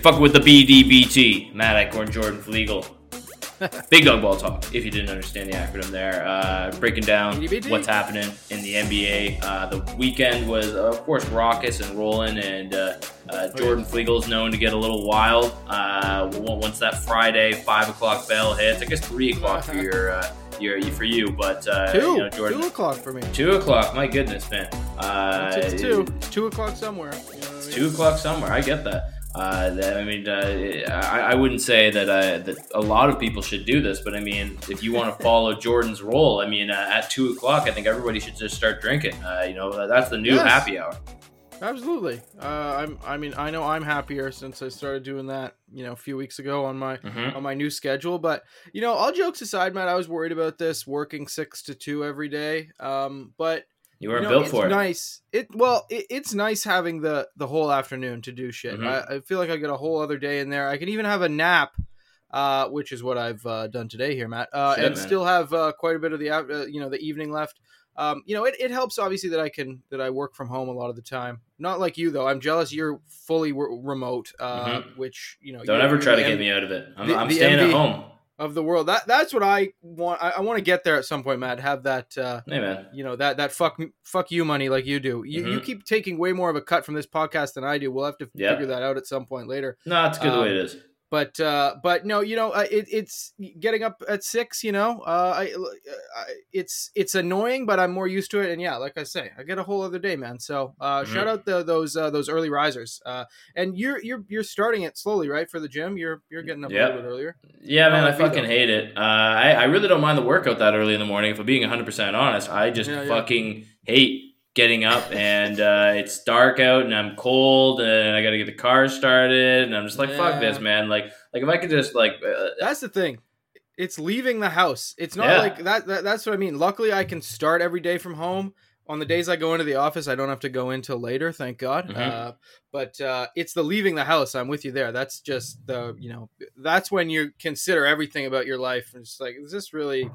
You fuck with the BDBT, Matt Eichorn, Jordan Flegel. Big Dog Ball Talk, if you didn't understand the acronym there. Uh, breaking down BDBT? what's happening in the NBA. Uh, the weekend was, of course, raucous and rolling, and uh, uh, Jordan Flegel is known to get a little wild. Uh, once that Friday five o'clock bell hits, I guess three o'clock for your, uh, your for you, but uh, Two, you know, Jordan, two o'clock for me. two o'clock. My goodness, man. Uh, It's, it's two. It's two o'clock somewhere. You know what I mean? two o'clock somewhere. I get that. Uh, that I mean, uh, I, I wouldn't say that uh, that a lot of people should do this, but I mean, if you want to follow Jordan's role, I mean, uh, at two o'clock, I think everybody should just start drinking. Uh, you know, that's the new Yes. happy hour. Absolutely. Uh, I'm. I mean, I know I'm happier since I started doing that. You know, a few weeks ago on my Mhm. on my new schedule. But you know, all jokes aside, Matt, I was worried about this working six to two every day. Um, but You weren't you know, built it's for it. nice. It well, it, it's nice having the the whole afternoon to do shit. Mhm. I, I feel like I get a whole other day in there. I can even have a nap, uh, which is what I've uh, done today here, Matt, uh, Shit, and man. still have uh, quite a bit of the uh, you know the evening left. Um, you know, it, it helps obviously that I can that I work from home a lot of the time. Not like you though. I'm jealous you're fully w- remote, uh, which you know. Mm-hmm. Don't ever try to the get me out of it. I'm, the- I'm the staying MV at home. Of the world. That that's what I want. I, I want to get there at some point, Matt. Have that. Uh, Hey, man. you know that that fuck fuck you money like you do. You, you Mhm. keep taking way more of a cut from this podcast than I do. We'll have to Yeah. figure that out at some point later. No, it's good the way Um, it is. But uh, but no, you know, uh, it, it's getting up at six. You know, uh, I, I it's it's annoying, but I'm more used to it. And yeah, like I say, I get a whole other day, man. So uh, Mhm. shout out the, those uh, those early risers. Uh, and you're you're you're starting it slowly, right, for the gym. You're you're getting up Yep. a little bit earlier. Yeah, man, I fucking though? hate it. Uh, I, I really don't mind the workout that early in the morning. If I'm being 100% honest, I just Yeah, yeah. fucking hate getting up and uh, it's dark out and I'm cold and I got to get the car started and I'm just like, fuck this, man. Like, like if I could just like, uh, That's the thing. It's leaving the house. It's not Yeah. like that, that. That's what I mean. Luckily, I can start every day from home. On the days I go into the office, I don't have to go in till later. Thank God. Mhm. Uh, but uh, it's the leaving the house. I'm with you there. That's just the you know. That's when you consider everything about your life. And it's like, is this really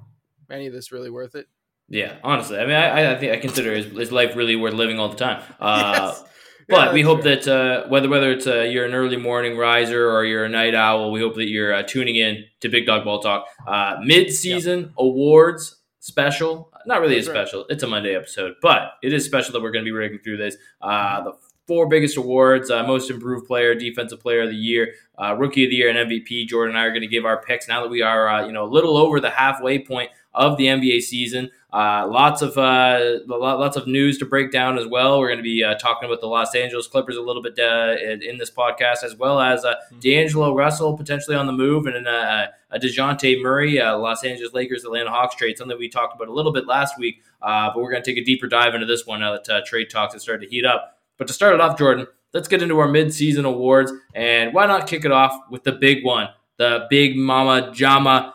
any of this really worth it? Yeah, honestly, I mean, I, I think I consider his, his life really worth living all the time. Uh, Yes. But Yeah, we hope fair. that uh, whether whether it's uh, you're an early morning riser or you're a night owl, we hope that you're uh, tuning in to Big Dog Ball Talk uh, mid season awards special. Not really That's a right. special; it's a Monday episode, but it is special that we're going to be breaking through this. Uh, the four biggest awards: uh, most improved player, defensive player of the year, uh, rookie of the year, and MVP. Jordan and I are going to give our picks now that we are uh, you know a little over the halfway point of the NBA season. Uh, lots of uh, lots of news to break down as well. We're going to be uh, talking about the Los Angeles Clippers a little bit uh, in, in this podcast, as well as uh, D'Angelo Russell potentially on the move, and uh, a Dejounte Murray, uh, Los Angeles Lakers, Atlanta Hawks trade, something we talked about a little bit last week. Uh, but we're going to take a deeper dive into this one now that uh, trade talks have started to heat up. But to start it off, Jordan, let's get into our mid-season awards, and why not kick it off with the big one, the Big Mama Jama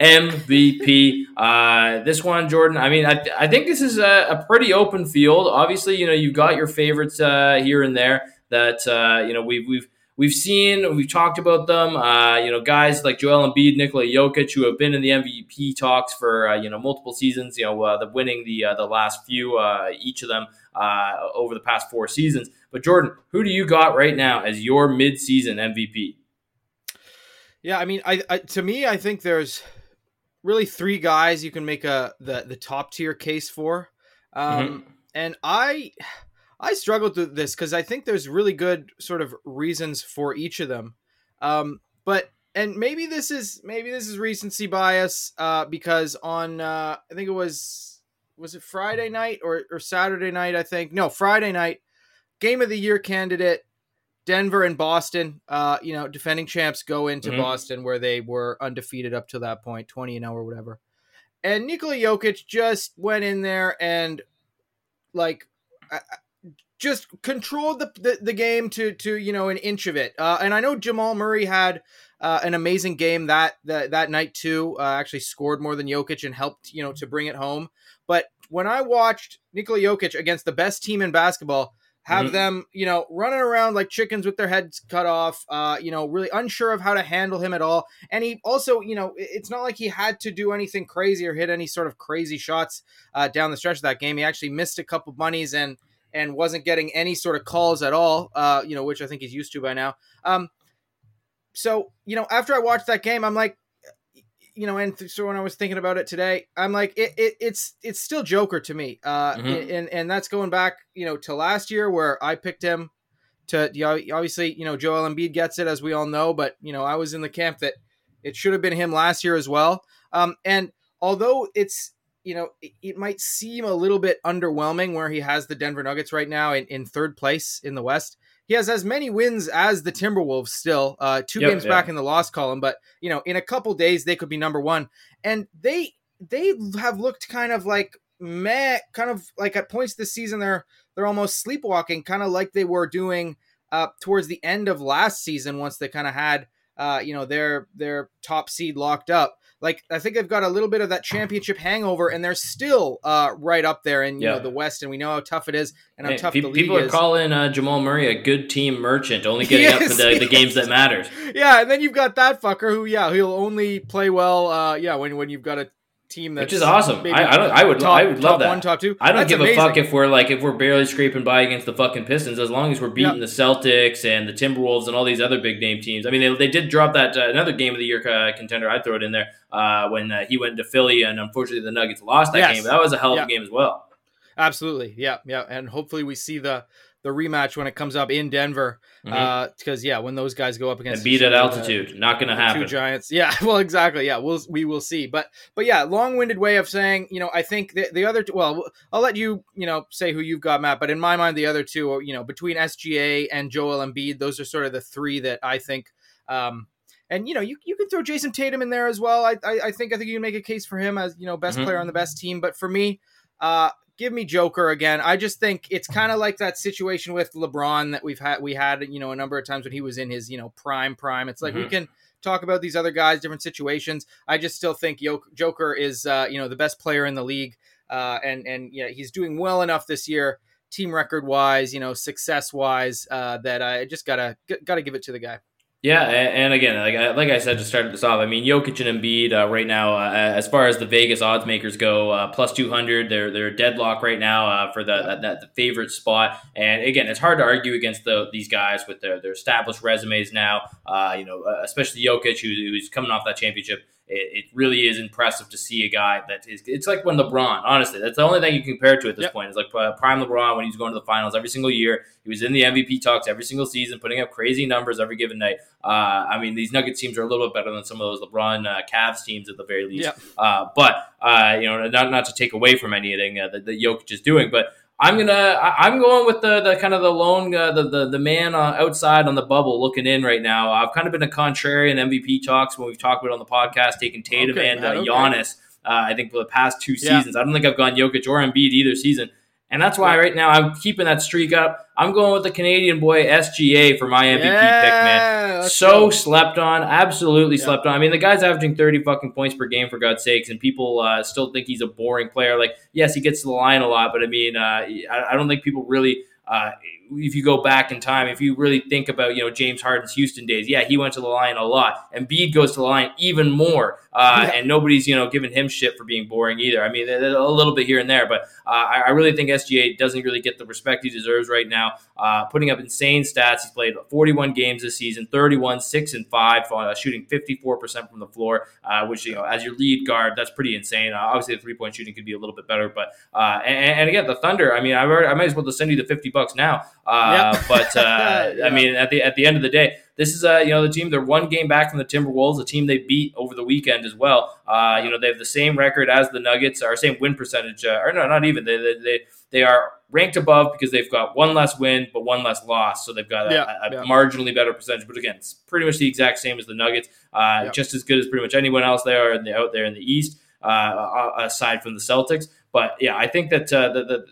MVP. Uh, this one, Jordan. I mean, I, I think this is a, a pretty open field. Obviously, you know you've got your favorites uh, here and there that uh, you know we've we've we've seen, we've talked about them. Uh, you know, guys like Joel Embiid, Nikola Jokic, who have been in the MVP talks for uh, you know multiple seasons. You know, uh, the winning the the last few each of them over the past four seasons. But Jordan, who do you got right now as your mid-season MVP? Yeah, I mean, I, I to me, I think there's really three guys you can make a the the top tier case for, um, and I I struggled with this because I think there's really good sort of reasons for each of them, um, but and maybe this is maybe this is recency bias uh, because on uh, I think it was was it Friday night or or Saturday night I think? No Friday night game of the year candidate Denver and Boston, uh, you know, defending champs go into Mhm. Boston where they were undefeated up to that point, 20 and 0 or whatever. And Nikola Jokic just went in there and like just controlled the, the, the game to to you know an inch of it. Uh, and I know Jamal Murray had uh, an amazing game that that, that night too. Uh, actually scored more than Jokic and helped you know to bring it home. But when I watched Nikola Jokic against the best team in basketball, have Mhm. them, you know, running around like chickens with their heads cut off, uh, you know, really unsure of how to handle him at all. And he also, you know, it's not like he had to do anything crazy or hit any sort of crazy shots uh, down the stretch of that game. He actually missed a couple bunnies and and wasn't getting any sort of calls at all, uh, you know, which I think he's used to by now. Um, so you know, after I watched that game, I'm like, you know, and so when I was thinking about it today, I'm like, it, it it's it's still Joker to me, uh, mm-hmm. and and that's going back, you know, to last year where I picked him to, obviously, you know, Joel Embiid gets it as we all know, but you know, I was in the camp that it should have been him last year as well, um, and although it's you know, it, it, might seem a little bit underwhelming where he has the Denver Nuggets right now in, in third place in the West. He has as many wins as the Timberwolves still, uh, two yep, games yeah. back in the loss column, but you know, in a couple days they could be number one. And they they have looked kind of like meh, kind of like at points this season they're they're almost sleepwalking, kind of like they were doing uh, towards the end of last season once they kind of had uh, you know their their top seed locked up like I think they've got a little bit of that championship hangover, and they're still uh, right up there in you yeah. know the West, and we know how tough it is and how hey, tough pe- the league people is. are calling uh, Jamal Murray a good team merchant, only getting up for the, the, games that matters. Yeah, and then you've got that fucker who, yeah, he'll only play well. Uh, yeah, when when you've got a team that's which is awesome. I, I, don't. I would. Top, I would love that. One, top two. I don't that's give amazing. a fuck if we're like if we're barely scraping by against the fucking Pistons, as long as we're beating the Celtics and the Timberwolves and all these other big name teams. I mean, they, they did drop that uh, another game of the year uh, contender. I'd throw it in there uh, when uh, he went to Philly, and unfortunately the Nuggets lost that yes. game. But that was a hell of a game as well. Absolutely, yeah, yeah, and hopefully we see the the rematch when it comes up in Denver. Uh because mm-hmm. uh, yeah, when those guys go up against and beat at altitude, uh, not going to happen. Two giants, yeah. Well, exactly, yeah. We'll we will see, but but yeah, long-winded way of saying, you know, I think the, the other. Well, I'll let you you know say who you've got, Matt. But in my mind, the other two, are, you know, between SGA and Joel Embiid, those are sort of the three that I think. Um, and you know, you, you can throw Jayson Tatum in there as well. I, I, I think I think you can make a case for him as you know best mm-hmm. player on the best team. But for me, uh, give me Joker again. I just think it's kind of like that situation with LeBron that we've had we had you know a number of times when he was in his you know prime prime. It's like mm-hmm. we can talk about these other guys, different situations. I just still think Joker is uh, you know the best player in the league, uh, and and yeah, he's doing well enough this year, team record wise, you know, success wise, uh, that I just gotta gotta give it to the guy. Yeah, and again, like I, like I said to start this off, I mean Jokic and Embiid uh, right now, uh, as far as the Vegas odds makers go, uh, plus two hundred, they're they're deadlock right now uh, for the that, that, the favorite spot. And again, it's hard to argue against the, these guys with their, their established resumes now. Uh, you know, uh, especially Jokic, who, who's coming off that championship it, it, really is impressive to see a guy that is. It's like when LeBron, honestly, that's the only thing you can compare to at this yep. point. It's like uh, prime LeBron when he's going to the finals every single year. He was in the MVP talks every single season, putting up crazy numbers every given night. Uh, I mean, these Nuggets teams are a little bit better than some of those LeBron uh, Cavs teams at the very least. Yep. Uh, but uh, you know, not not to take away from anything uh, that, that Jokic is doing, but I'm gonna. I'm going with the, the kind of the lone, uh, the, the the man uh, outside on the bubble looking in right now. I've kind of been a contrarian MVP talks when we've talked about it on the podcast, taking Tatum okay, and uh, okay. Giannis. Uh, I think for the past two seasons, yeah. I don't think I've gone Jokic or Embiid either season. And that's why right now I'm keeping that streak up. I'm going with the Canadian boy SGA for my MVP yeah, pick, man. So go. slept on, absolutely yeah. slept on. I mean, the guy's averaging 30 fucking points per game for God's sakes, and people uh, still think he's a boring player. Like, yes, he gets to the line a lot, but I mean, uh, I, I don't think people really uh, if you go back in time, if you really think about, you know, James Harden's Houston days, yeah, he went to the line a lot. and Embiid goes to the line even more. Uh, yeah. And nobody's, you know, giving him shit for being boring either. I mean, a little bit here and there, but uh, I, really think SGA doesn't really get the respect he deserves right now. Uh, putting up insane stats. He's played 41 games this season, 31, 6 and 5, uh, shooting 54% from the floor, uh, which, you know, as your lead guard, that's pretty insane. Uh, obviously, the three point shooting could be a little bit better, but, and, and, again, the Thunder, I mean, I, I might as well just send you the 50 bucks now. Uh, yep. but uh, yeah. I mean, at the at the end of the day, this is uh, you know the team. They're one game back from the Timberwolves, a team they beat over the weekend as well. Uh, you know, they have the same record as the Nuggets, or same win percentage, uh, or no, not even. They, they they they are ranked above because they've got one less win but one less loss, so they've got a, yeah, a, a yeah. marginally better percentage. But again, it's pretty much the exact same as the Nuggets, uh, yeah. just as good as pretty much anyone else there in the, out there in the East, uh, aside from the Celtics. But yeah, I think that uh, the, the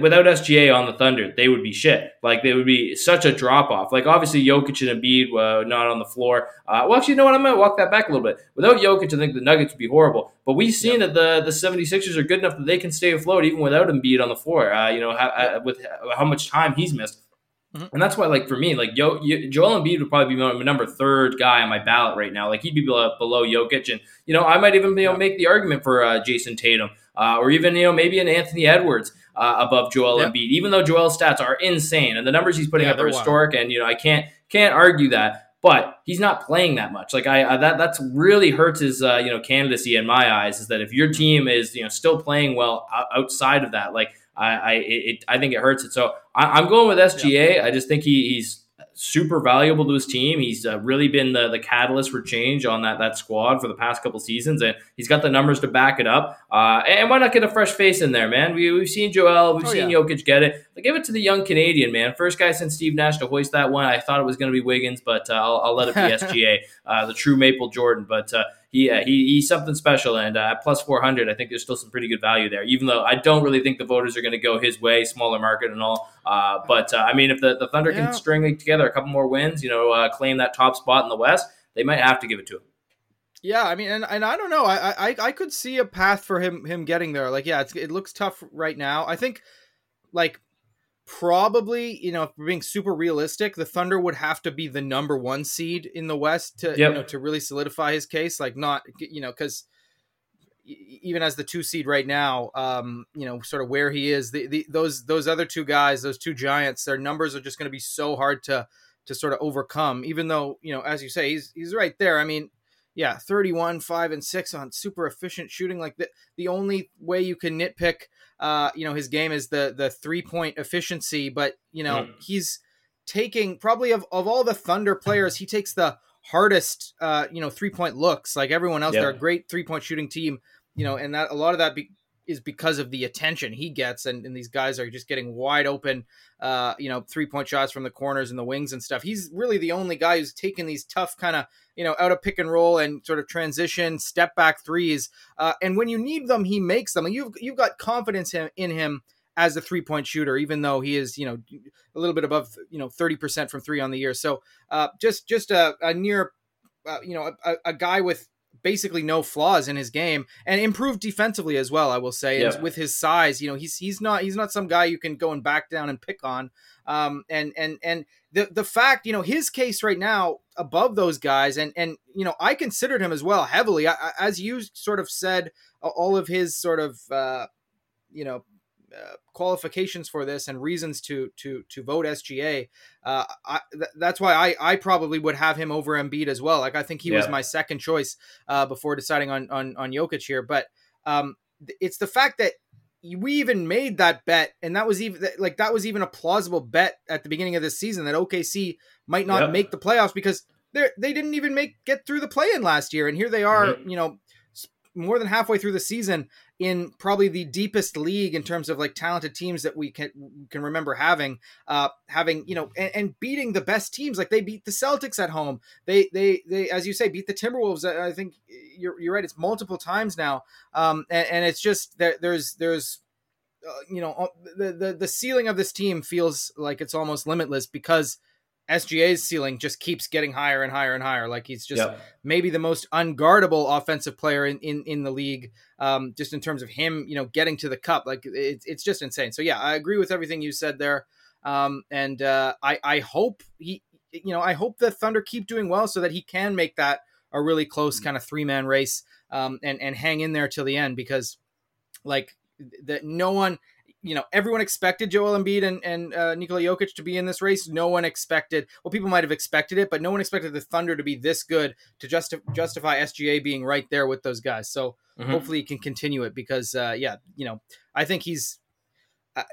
without SGA on the Thunder, they would be shit. Like they would be such a drop off. Like obviously Jokic and Embiid uh, not on the floor. Uh, well, actually, you know what? I'm gonna walk that back a little bit. Without Jokic, I think the Nuggets would be horrible. But we've seen yep. that the the 76ers are good enough that they can stay afloat even without Embiid on the floor. Uh, you know, uh, with how much time he's missed. Mm-hmm. And that's why, like for me, like Yo, Yo, Joel Embiid would probably be my number third guy on my ballot right now. Like he'd be below, below Jokic, and you know I might even you know make the argument for uh, Jayson Tatum, uh, or even you know maybe an Anthony Edwards uh, above Joel yep. Embiid, even though Joel's stats are insane and the numbers he's putting yeah, up are historic. Wild. And you know, I can't can't argue that. but he's not playing that much. Like I, I that that's really hurts his uh, you know candidacy in my eyes. Is that if your team is you know still playing well outside of that, like I I it, I think it hurts it. So I, am going with SGA. Yeah. I just think he, he's super valuable to his team. He's uh, really been the, the catalyst for change on that that squad for the past couple seasons, and he's got the numbers to back it up. Uh, and why not get a fresh face in there, man? We, we've seen Joel, we've oh, seen yeah. Jokic get it. give it to the young Canadian, man. First guy since Steve Nash to hoist that one. I thought it was going to be Wiggins, but uh, I'll, I'll, let it be SGA, uh, the true Maple Jordan. But he, uh, he he's something special. And uh, plus 400, I think there's still some pretty good value there, even though I don't really think the voters are going to go his way, smaller market and all. Uh, but uh, I mean, if the, the Thunder yeah. can string together a couple more wins, you know, uh, claim that top spot in the West, they might have to give it to him. Yeah, I mean, and, and I don't know. I, I I could see a path for him him getting there. Like, yeah, it looks tough right now. I think, like, probably you know if we're being super realistic the thunder would have to be the number one seed in the west to yep. you know to really solidify his case like not you know because even as the two seed right now um you know sort of where he is the, the those those other two guys those two giants their numbers are just going to be so hard to to sort of overcome even though you know as you say he's he's right there i mean yeah 31 5 and 6 on super efficient shooting like the, the only way you can nitpick uh, you know his game is the the three point efficiency, but you know mm. he's taking probably of, of all the Thunder players, he takes the hardest uh, you know three point looks. Like everyone else, yeah. they're a great three point shooting team, you know, and that a lot of that be, is because of the attention he gets, and, and these guys are just getting wide open, uh, you know, three point shots from the corners and the wings and stuff. He's really the only guy who's taking these tough kind of you know out of pick and roll and sort of transition step back threes, uh, and when you need them, he makes them. You've you've got confidence in, in him as a three point shooter, even though he is, you know, a little bit above, you know, 30% from three on the year. So uh, just, just a, a near, uh, you know, a, a, guy with basically no flaws in his game and improved defensively as well. I will say, yeah. with his size, you know, he's he's not he's not some guy you can go and back down and pick on. Um, and and and the the fact, you know, his case right now above those guys, and and you know, I considered him as well heavily, I, as you sort of said, all of his sort of. Uh, you know uh, qualifications for this and reasons to to to vote SGA. Uh, I, th- that's why I I probably would have him over Embiid as well. Like I think he yeah. was my second choice uh, before deciding on on on Jokic here. But um, it's the fact that we even made that bet, and that was even like that was even a plausible bet at the beginning of this season that OKC might not yep. make the playoffs because they they didn't even make get through the play in last year, and here they are, mm-hmm. you know, more than halfway through the season in probably the deepest league in terms of like talented teams that we can can remember having uh having you know and, and, beating the best teams. Like they beat the Celtics at home. They they they as you say beat the Timberwolves I think you're, you're right it's multiple times now. Um and, and it's just there there's there's uh, you know uh, the, the the ceiling of this team feels like it's almost limitless because SGA's ceiling just keeps getting higher and higher and higher. Like he's just yep. maybe the most unguardable offensive player in, in, in the league, um, just in terms of him, you know, getting to the cup. Like it's it's just insane. So yeah, I agree with everything you said there. Um, and uh, I I hope he, you know, I hope the Thunder keep doing well so that he can make that a really close mm. kind of three man race um, and and hang in there till the end because like that no one you know, everyone expected Joel Embiid and, and uh, Nikola Jokic to be in this race. No one expected, well, people might have expected it, but no one expected the Thunder to be this good to justi- justify SGA being right there with those guys. So mm-hmm. hopefully he can continue it because, uh, yeah, you know, I think he's, uh,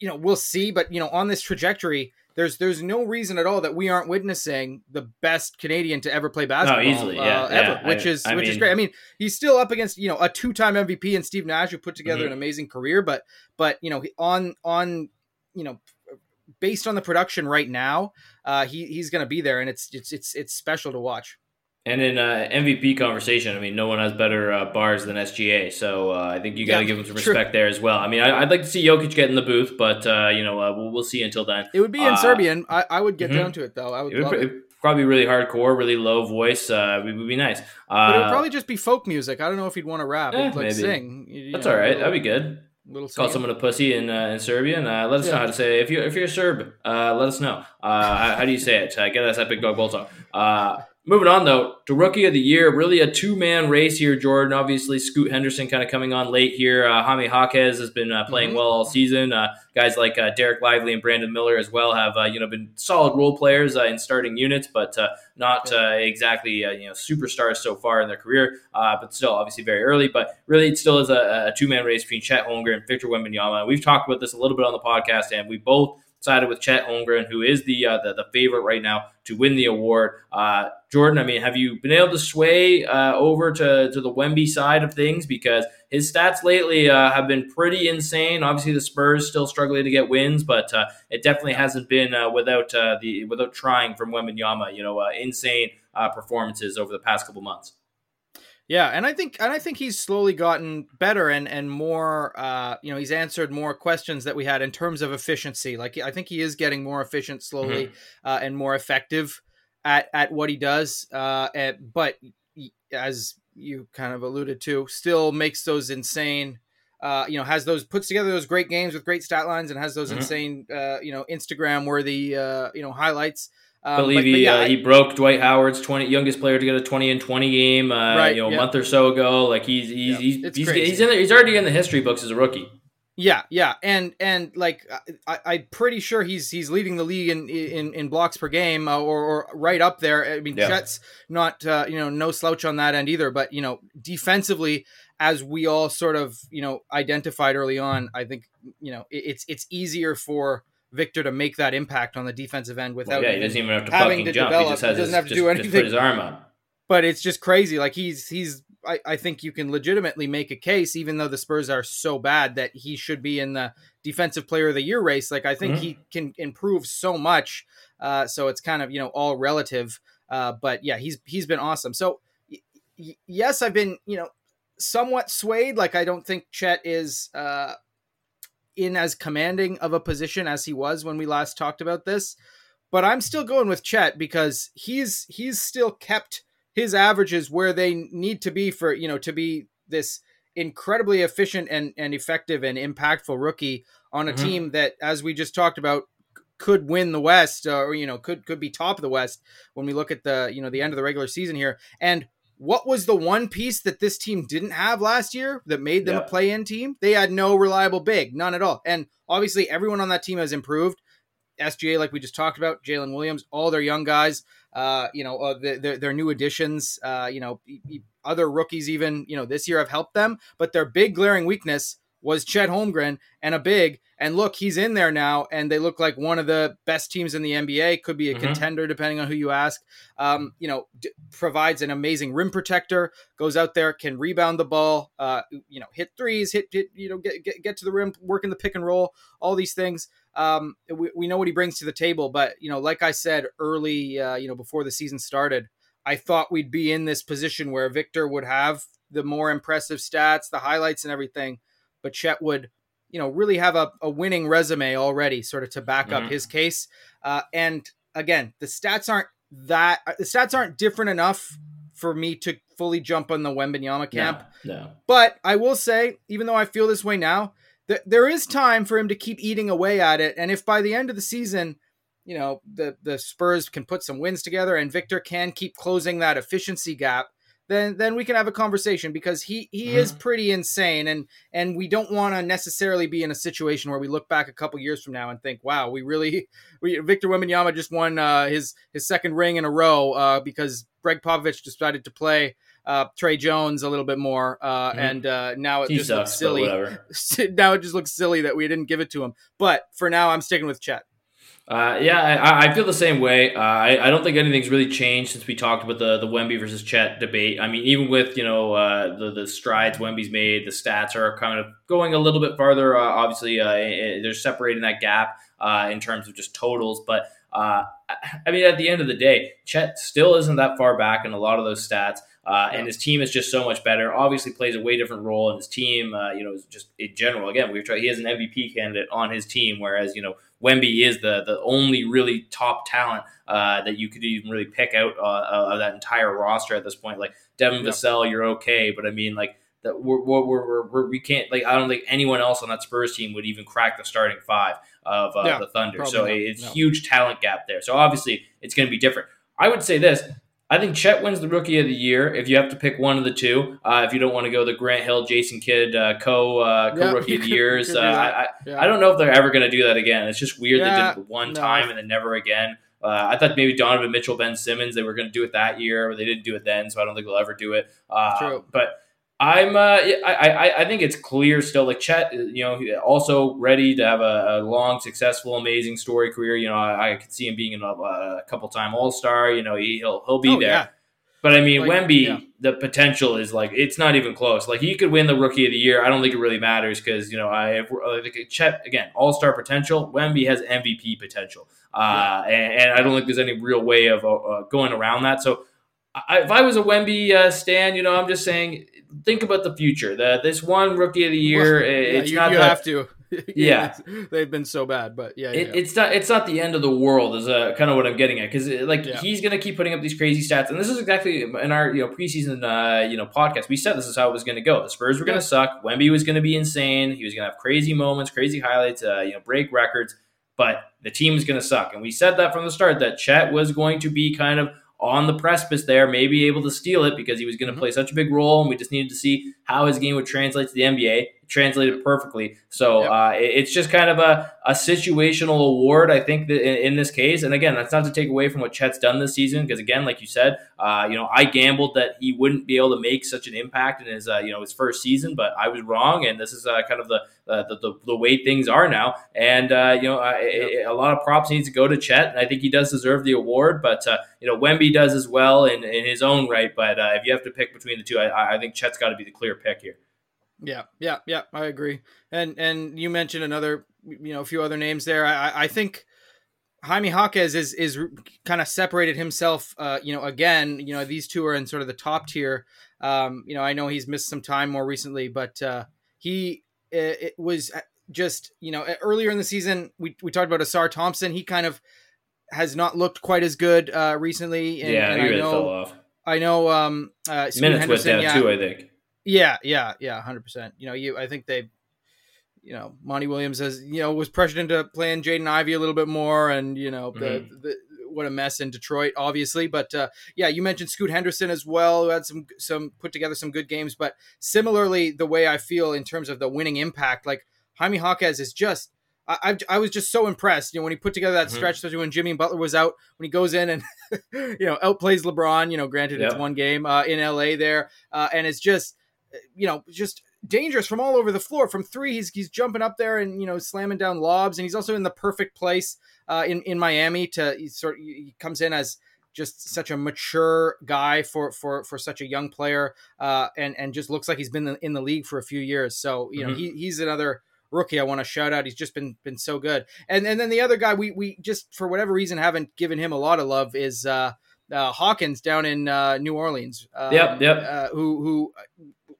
you know, we'll see, but, you know, on this trajectory, there's there's no reason at all that we aren't witnessing the best Canadian to ever play basketball, no, easily, yeah, uh, ever, yeah. which is I which mean, is great. I mean, he's still up against you know a two time MVP and Steve Nash who put together mm-hmm. an amazing career, but but you know on on you know based on the production right now, uh, he he's going to be there, and it's it's it's it's special to watch. And in uh, MVP conversation, I mean, no one has better uh, bars than SGA, so uh, I think you got to yeah, give him some respect true. there as well. I mean, I, would like to see Jokic get in the booth, but uh, you know, uh, we'll, we'll, see until then. It would be in uh, Serbian. I, I, would get mm-hmm. down to it though. I would. It would pr- it. probably really hardcore, really low voice. Uh, it would be nice. but it would probably just be folk music. I don't know if he'd want to rap. Eh, like maybe. sing. You, That's know, all right. Little, That'd be good. Little Call someone a pussy in uh, in Serbian. Uh, let us yeah. know how to say it. if you if you're a Serb. Uh, let us know. Uh, how, do you say it? Get us at Big Dog. Uh, moving on though to rookie of the year, really a two man race here. Jordan, obviously, Scoot Henderson kind of coming on late here. Uh, Jaime Jaquez has been uh, playing mm-hmm. well all season. Uh, guys like uh, Dereck Lively and Brandon Miller as well have uh, you know been solid role players uh, in starting units, but not exactly you know superstars so far in their career. but still, obviously, very early. But really, it still is a, a two man race between Chet Holmgren and Victor Wembanyama. We've talked about this a little bit on the podcast, and we both sided with Chet Holmgren, who is the, uh, the, the favorite right now to win the award. Uh, Jordan, I mean, have you been able to sway uh, over to, to the Wemby side of things because his stats lately uh, have been pretty insane. Obviously, the Spurs still struggling to get wins, but uh, it definitely hasn't been uh, without the without trying from Wembanyama. You know, insane performances over the past couple months. Yeah, and I think and I think he's slowly gotten better and and more. Uh, you know, he's answered more questions that we had in terms of efficiency. Like I think he is getting more efficient slowly mm-hmm. uh, and more effective at at what he does. Uh, and, but as you kind of alluded to, still makes those insane. Uh, you know, has those puts together those great games with great stat lines and has those mm-hmm. insane, uh, you know, Instagram worthy, uh, you know, highlights. Um, believe but, he but yeah, uh, he broke Dwight Howard's twenty youngest player to get a twenty and twenty game. Uh, right, you know, a month or so ago. Like he's he's he's he's, he's, in there, he's already in the history books as a rookie. Yeah, yeah, and and like I, I'm pretty sure he's he's leading the league in in, in blocks per game uh, or, or right up there. I mean, yeah. Chet's not uh, you know no slouch on that end either. But you know, defensively, as we all sort of you know identified early on, I think you know it, it's it's easier for Victor to make that impact on the defensive end without well, yeah, he doesn't even have to having to jump. develop. He, just has he doesn't his, have to just, do anything. Just put his arm up. But it's just crazy. Like he's he's. I, I think you can legitimately make a case, even though the Spurs are so bad, that he should be in the defensive player of the year race. Like I think mm-hmm. he can improve so much. Uh, so it's kind of you know all relative. Uh, but yeah, he's he's been awesome. So y- yes, I've been you know somewhat swayed. Like I don't think Chet is uh, in as commanding of a position as he was when we last talked about this. But I'm still going with Chet because he's he's still kept his averages where they need to be for you know to be this incredibly efficient and, and effective and impactful rookie on a mm-hmm. team that, as we just talked about, could win the West uh, or you know could could be top of the West when we look at the you know the end of the regular season here. And what was the one piece that this team didn't have last year that made them yeah. a play-in team? They had no reliable big, none at all. And obviously, everyone on that team has improved. SGA, like we just talked about, Jalen Williams, all their young guys, uh, you know, uh, their, their new additions, uh, you know, other rookies even, you know, this year have helped them. But their big glaring weakness was Chet Holmgren and a big. And look, he's in there now, and they look like one of the best teams in the NBA. Could be a mm-hmm. contender depending on who you ask. Um, you know, d- provides an amazing rim protector. Goes out there, can rebound the ball. Uh, you know, hit threes, hit, hit you know, get, get get to the rim, work in the pick and roll. All these things. Um, we, we know what he brings to the table, but you know, like I said early, uh, you know, before the season started, I thought we'd be in this position where Victor would have the more impressive stats, the highlights, and everything but Chet would, you know, really have a, a winning resume already, sort of to back mm-hmm. up his case. Uh, and again, the stats aren't that uh, the stats aren't different enough for me to fully jump on the Wembanyama camp. No, no. But I will say, even though I feel this way now, th- there is time for him to keep eating away at it. And if by the end of the season, you know, the the Spurs can put some wins together and Victor can keep closing that efficiency gap, then then we can have a conversation because he he mm-hmm. is pretty insane and and we don't want to necessarily be in a situation where we look back a couple years from now and think wow we really we, Victor Wembanyama just won uh, his his second ring in a row uh, because Gregg Popovich decided to play uh, Tre Jones a little bit more, uh, mm-hmm. and uh, now it he just sucks, looks silly. now it just looks silly that we didn't give it to him. But for now, I'm sticking with Chet. Uh, yeah, I, I, feel the same way. Uh, I, I don't think anything's really changed since we talked about the the Wemby versus Chet debate. I mean, even with you know uh, the the strides Wemby's made, the stats are kind of going a little bit farther. Uh, obviously, uh, they're separating that gap uh, in terms of just totals, but. I mean, at the end of the day, Chet still isn't that far back in a lot of those stats. Uh, and his team is just so much better. Obviously, plays a way different role in his team. Uh, you know, just in general. Again, we've tried. He has an MVP candidate on his team, whereas you know Wemby is the the only really top talent uh, that you could even really pick out uh, of that entire roster at this point. Like Devin yep. Vassell, you're okay, but I mean like that we're, we're, we're, we're, we can't like I don't think anyone else on that Spurs team would even crack the starting five of uh, yeah, the Thunder. So not, it's no. huge talent gap there. So obviously it's going to be different. I would say this: I think Chet wins the Rookie of the Year if you have to pick one of the two. Uh, if you don't want to go the Grant Hill, Jason Kidd uh, co uh, co Rookie of the Years, uh, I I, yeah. I, don't know if they're ever going to do that again. It's just weird yeah, they did it one no. time and then never again. Uh, I thought maybe Donovan Mitchell, Ben Simmons, they were going to do it that year, but they didn't do it then, so I don't think they'll ever do it. Uh, True. But I'm, uh, I, I, I think it's clear still. Like Chet, you know, also ready to have a, a long, successful, amazing story career. You know, I, I could see him being a, a couple time All Star. You know, he, will he'll be oh, there. Yeah. But I mean, like, Wemby, yeah. the potential is like it's not even close. Like he could win the Rookie of the Year. I don't think it really matters because you know I think Chet again All Star potential. Wemby has MVP potential, uh, and, and, I don't think there's any real way of uh, going around that. So I, if I was a Wemby uh, stand, you know, I'm just saying think about the future. That this one Rookie of the Year, well, yeah, it's you, not you the, have to. yeah, they've been so bad, but yeah, it, yeah, it's not it's not the end of the world. Is uh, kind of what I'm getting at because like yeah. he's gonna keep putting up these crazy stats, and this is exactly in our you know preseason uh, you know podcast. We said this is how it was gonna go. The Spurs were gonna suck. Wemby was gonna be insane. He was gonna have crazy moments, crazy highlights, uh, you know, break records, but the team is gonna suck. And we said that from the start that Chet was going to be kind of on the precipice there, maybe able to steal it because he was going to mm-hmm. play such a big role, and we just needed to see how his game would translate to the NBA translated perfectly. So yep. uh, it's just kind of a, a situational award, I think, that in, in, this case. And again, that's not to take away from what Chet's done this season, because again, like you said, uh, you know, I gambled that he wouldn't be able to make such an impact in his, uh, you know, his first season, but I was wrong, and this is uh, kind of the, the, the, the way things are now. And uh, you know, yep. a lot of props needs to go to Chet, and I think he does deserve the award. But uh, you know, Wemby does as well in, in his own right. But if you have to pick between the two, I, I think Chet's got to be the clear pick here. Yeah, yeah, yeah. I agree. And and you mentioned another, you know, a few other names there. I I think Jaime Jaquez is is kind of separated himself. Uh, you know, again, you know, these two are in sort of the top tier. Um, you know, I know he's missed some time more recently, but uh, he it, it was just you know earlier in the season we we talked about Ausar Thompson. He kind of has not looked quite as good uh, recently. And, yeah, and he I really know, fell off. I know. Um, uh, Minutes Henderson, went down yeah, too. I think. Yeah, yeah, yeah, hundred percent. You know, you I think they, you know, Monty Williams has you know was pressured into playing Jaden Ivey a little bit more, and you know the, mm-hmm. the what a mess in Detroit, obviously. But uh, yeah, you mentioned Scoot Henderson as well, who had some some put together some good games. But similarly, the way I feel in terms of the winning impact, like Jaime Jaquez is just. I, I, was just so impressed, you know, when he put together that mm-hmm. stretch, especially when Jimmy Butler was out, when he goes in and, you know, outplays LeBron. You know, granted yep. it's one game uh, in LA there, uh, and it's just you know, just dangerous from all over the floor. From three, he's he's jumping up there and you know slamming down lobs, and he's also in the perfect place uh, in in Miami to he sort of, he comes in as just such a mature guy for for for such a young player, uh, and and just looks like he's been in the league for a few years. So you know mm-hmm. he, he's another rookie I want to shout out. He's just been been so good. And and then the other guy we we just for whatever reason haven't given him a lot of love is uh, uh, Hawkins down in uh, New Orleans. Um, yep, yep. Uh, who who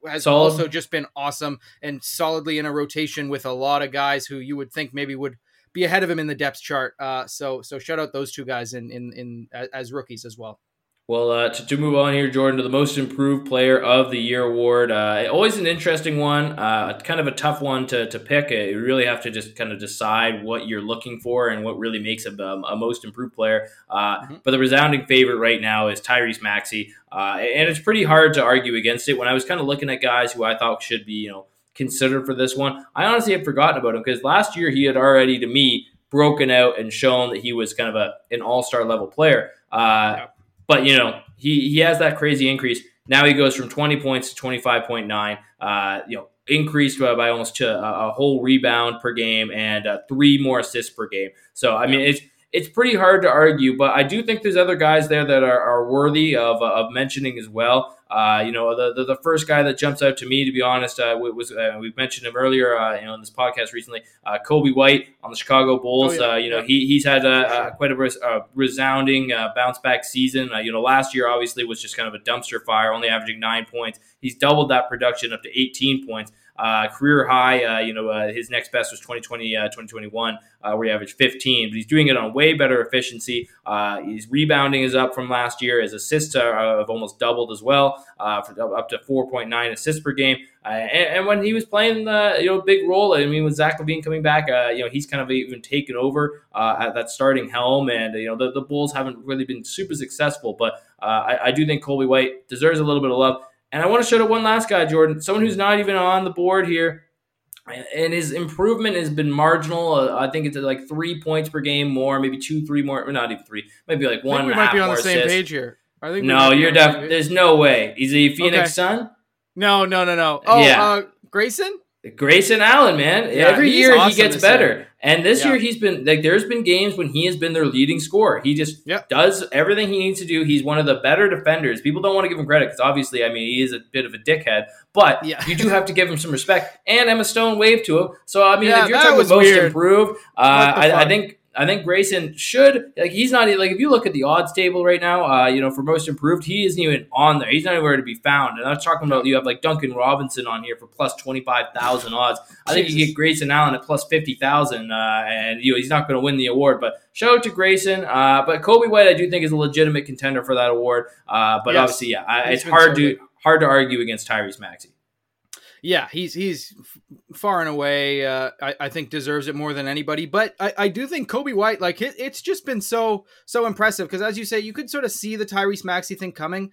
has Solid. also just been awesome and solidly in a rotation with a lot of guys who you would think maybe would be ahead of him in the depth chart. Uh, so so shout out those two guys in in, in as rookies as well. Well, uh, to, to, move on here, Jordan, to the Most Improved Player of the Year award. Uh, always an interesting one, uh, kind of a tough one to, to pick. Uh, you really have to just kind of decide what you're looking for and what really makes a, um, a Most Improved Player. Uh, mm-hmm. But the resounding favorite right now is Tyrese Maxey, uh, and it's pretty hard to argue against it. When I was kind of looking at guys who I thought should be, you know, considered for this one, I honestly had forgotten about him because last year he had already, to me, broken out and shown that he was kind of a an all star level player. Yeah but you know, he he has that crazy increase. Now he goes from 20 points to 25.9. Uh, you know, increased by, by almost to a, a, whole rebound per game and uh, three more assists per game. So I mean, it's it's pretty hard to argue, but I do think there's other guys there that are, are worthy of, of mentioning as well. Uh, you know, the, the, the first guy that jumps out to me, to be honest, uh, was uh, we mentioned him earlier, uh, you know, in this podcast recently. Uh, Coby White on the Chicago Bulls. Oh, yeah. Uh, you know, he he's had a, a quite a, res- a resounding bounce back season. you know, last year obviously was just kind of a dumpster fire, only averaging nine points. He's doubled that production up to 18 points. Uh, career high. Uh, you know, uh, his next best was 2020, 2021, where he averaged 15. But he's doing it on way better efficiency. his rebounding is up from last year. His assists are, have almost doubled as well, for, up to 4.9 assists per game. Uh, and, and, when he was playing the you know big role, I mean, with Zach LaVine coming back, uh, you know he's kind of even taken over uh, at that starting helm, and you know the, the Bulls haven't really been super successful, but I, I, do think Coby White deserves a little bit of love. And I want to shout out one last guy, Jordan, someone who's not even on the board here, and his improvement has been marginal. Uh, I think it's like three points per game more, maybe two, three more, or not even three, maybe like one. we might be on the same assists. page here. I think no, you're definitely. There's no way. He's a Phoenix okay. Sun. No, no, no, no. Oh, yeah. Uh, Grayson. Grayson Allen, man. Yeah, Every year awesome he gets better. Year. And this yeah. year he's been like there's been games when he has been their leading scorer. He just yep. does everything he needs to do. He's one of the better defenders. People don't want to give him credit because obviously, I mean, he is a bit of a dickhead, but yeah. you do have to give him some respect. And Emma Stone waved to him. So I mean, if you're talking most weird. improved, uh, I, I think I think Grayson should like he's not like if you look at the odds table right now, uh, you know for most improved, he isn't even on there. He's not anywhere to be found. And I was talking about you have like Duncan Robinson on here for plus twenty five thousand odds. I think you get Grayson Allen at plus fifty thousand, uh, and you know he's not going to win the award. But shout out to Grayson. Uh, but Coby White, I do think is a legitimate contender for that award. Uh, but yes. obviously, yeah, I, it's hard so to hard to argue against Tyrese Maxey yeah, he's he's far and away. Uh, I, I think deserves it more than anybody. But I, I do think Coby White, like it, it's just been so so impressive because as you say, you could sort of see the Tyrese Maxey thing coming.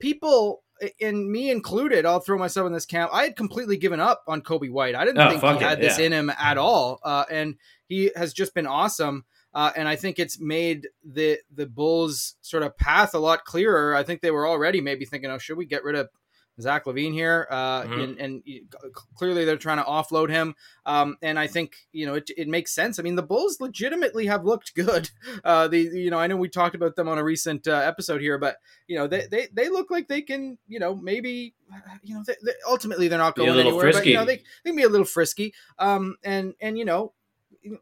People, and me included, I'll throw myself in this camp. I had completely given up on Coby White. I didn't oh, think he had this yeah. in him at all, uh, and he has just been awesome. Uh, and I think it's made the the Bulls sort of path a lot clearer. I think they were already maybe thinking, "Oh, should we get rid of Zach LaVine here, uh, mm-hmm. and, and, clearly they're trying to offload him. Um, and I think you know it, it makes sense. I mean, the Bulls legitimately have looked good. Uh, the you know I know we talked about them on a recent uh, episode here, but you know they, they they look like they can you know maybe you know they, they, ultimately they're not going anywhere, frisky. but you know they, they can be a little frisky. Um, and and you know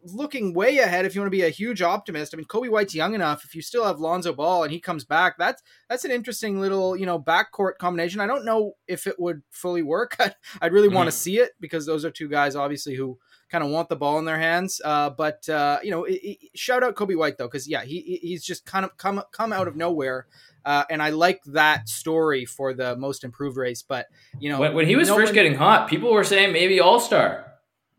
looking way ahead if you want to be a huge optimist. I mean, Coby White's young enough. If you still have Lonzo Ball and he comes back, that's that's an interesting little you know backcourt combination. I don't know if it would fully work. I'd really mm. want to see it because those are two guys obviously who kind of want the ball in their hands. Uh, but uh, you know, it, it, shout out Coby White though, because yeah, he he's just kind of come come out of nowhere. Uh, and I like that story for the most improved race. But you know, when, when he was no first one... getting hot, people were saying maybe All Star.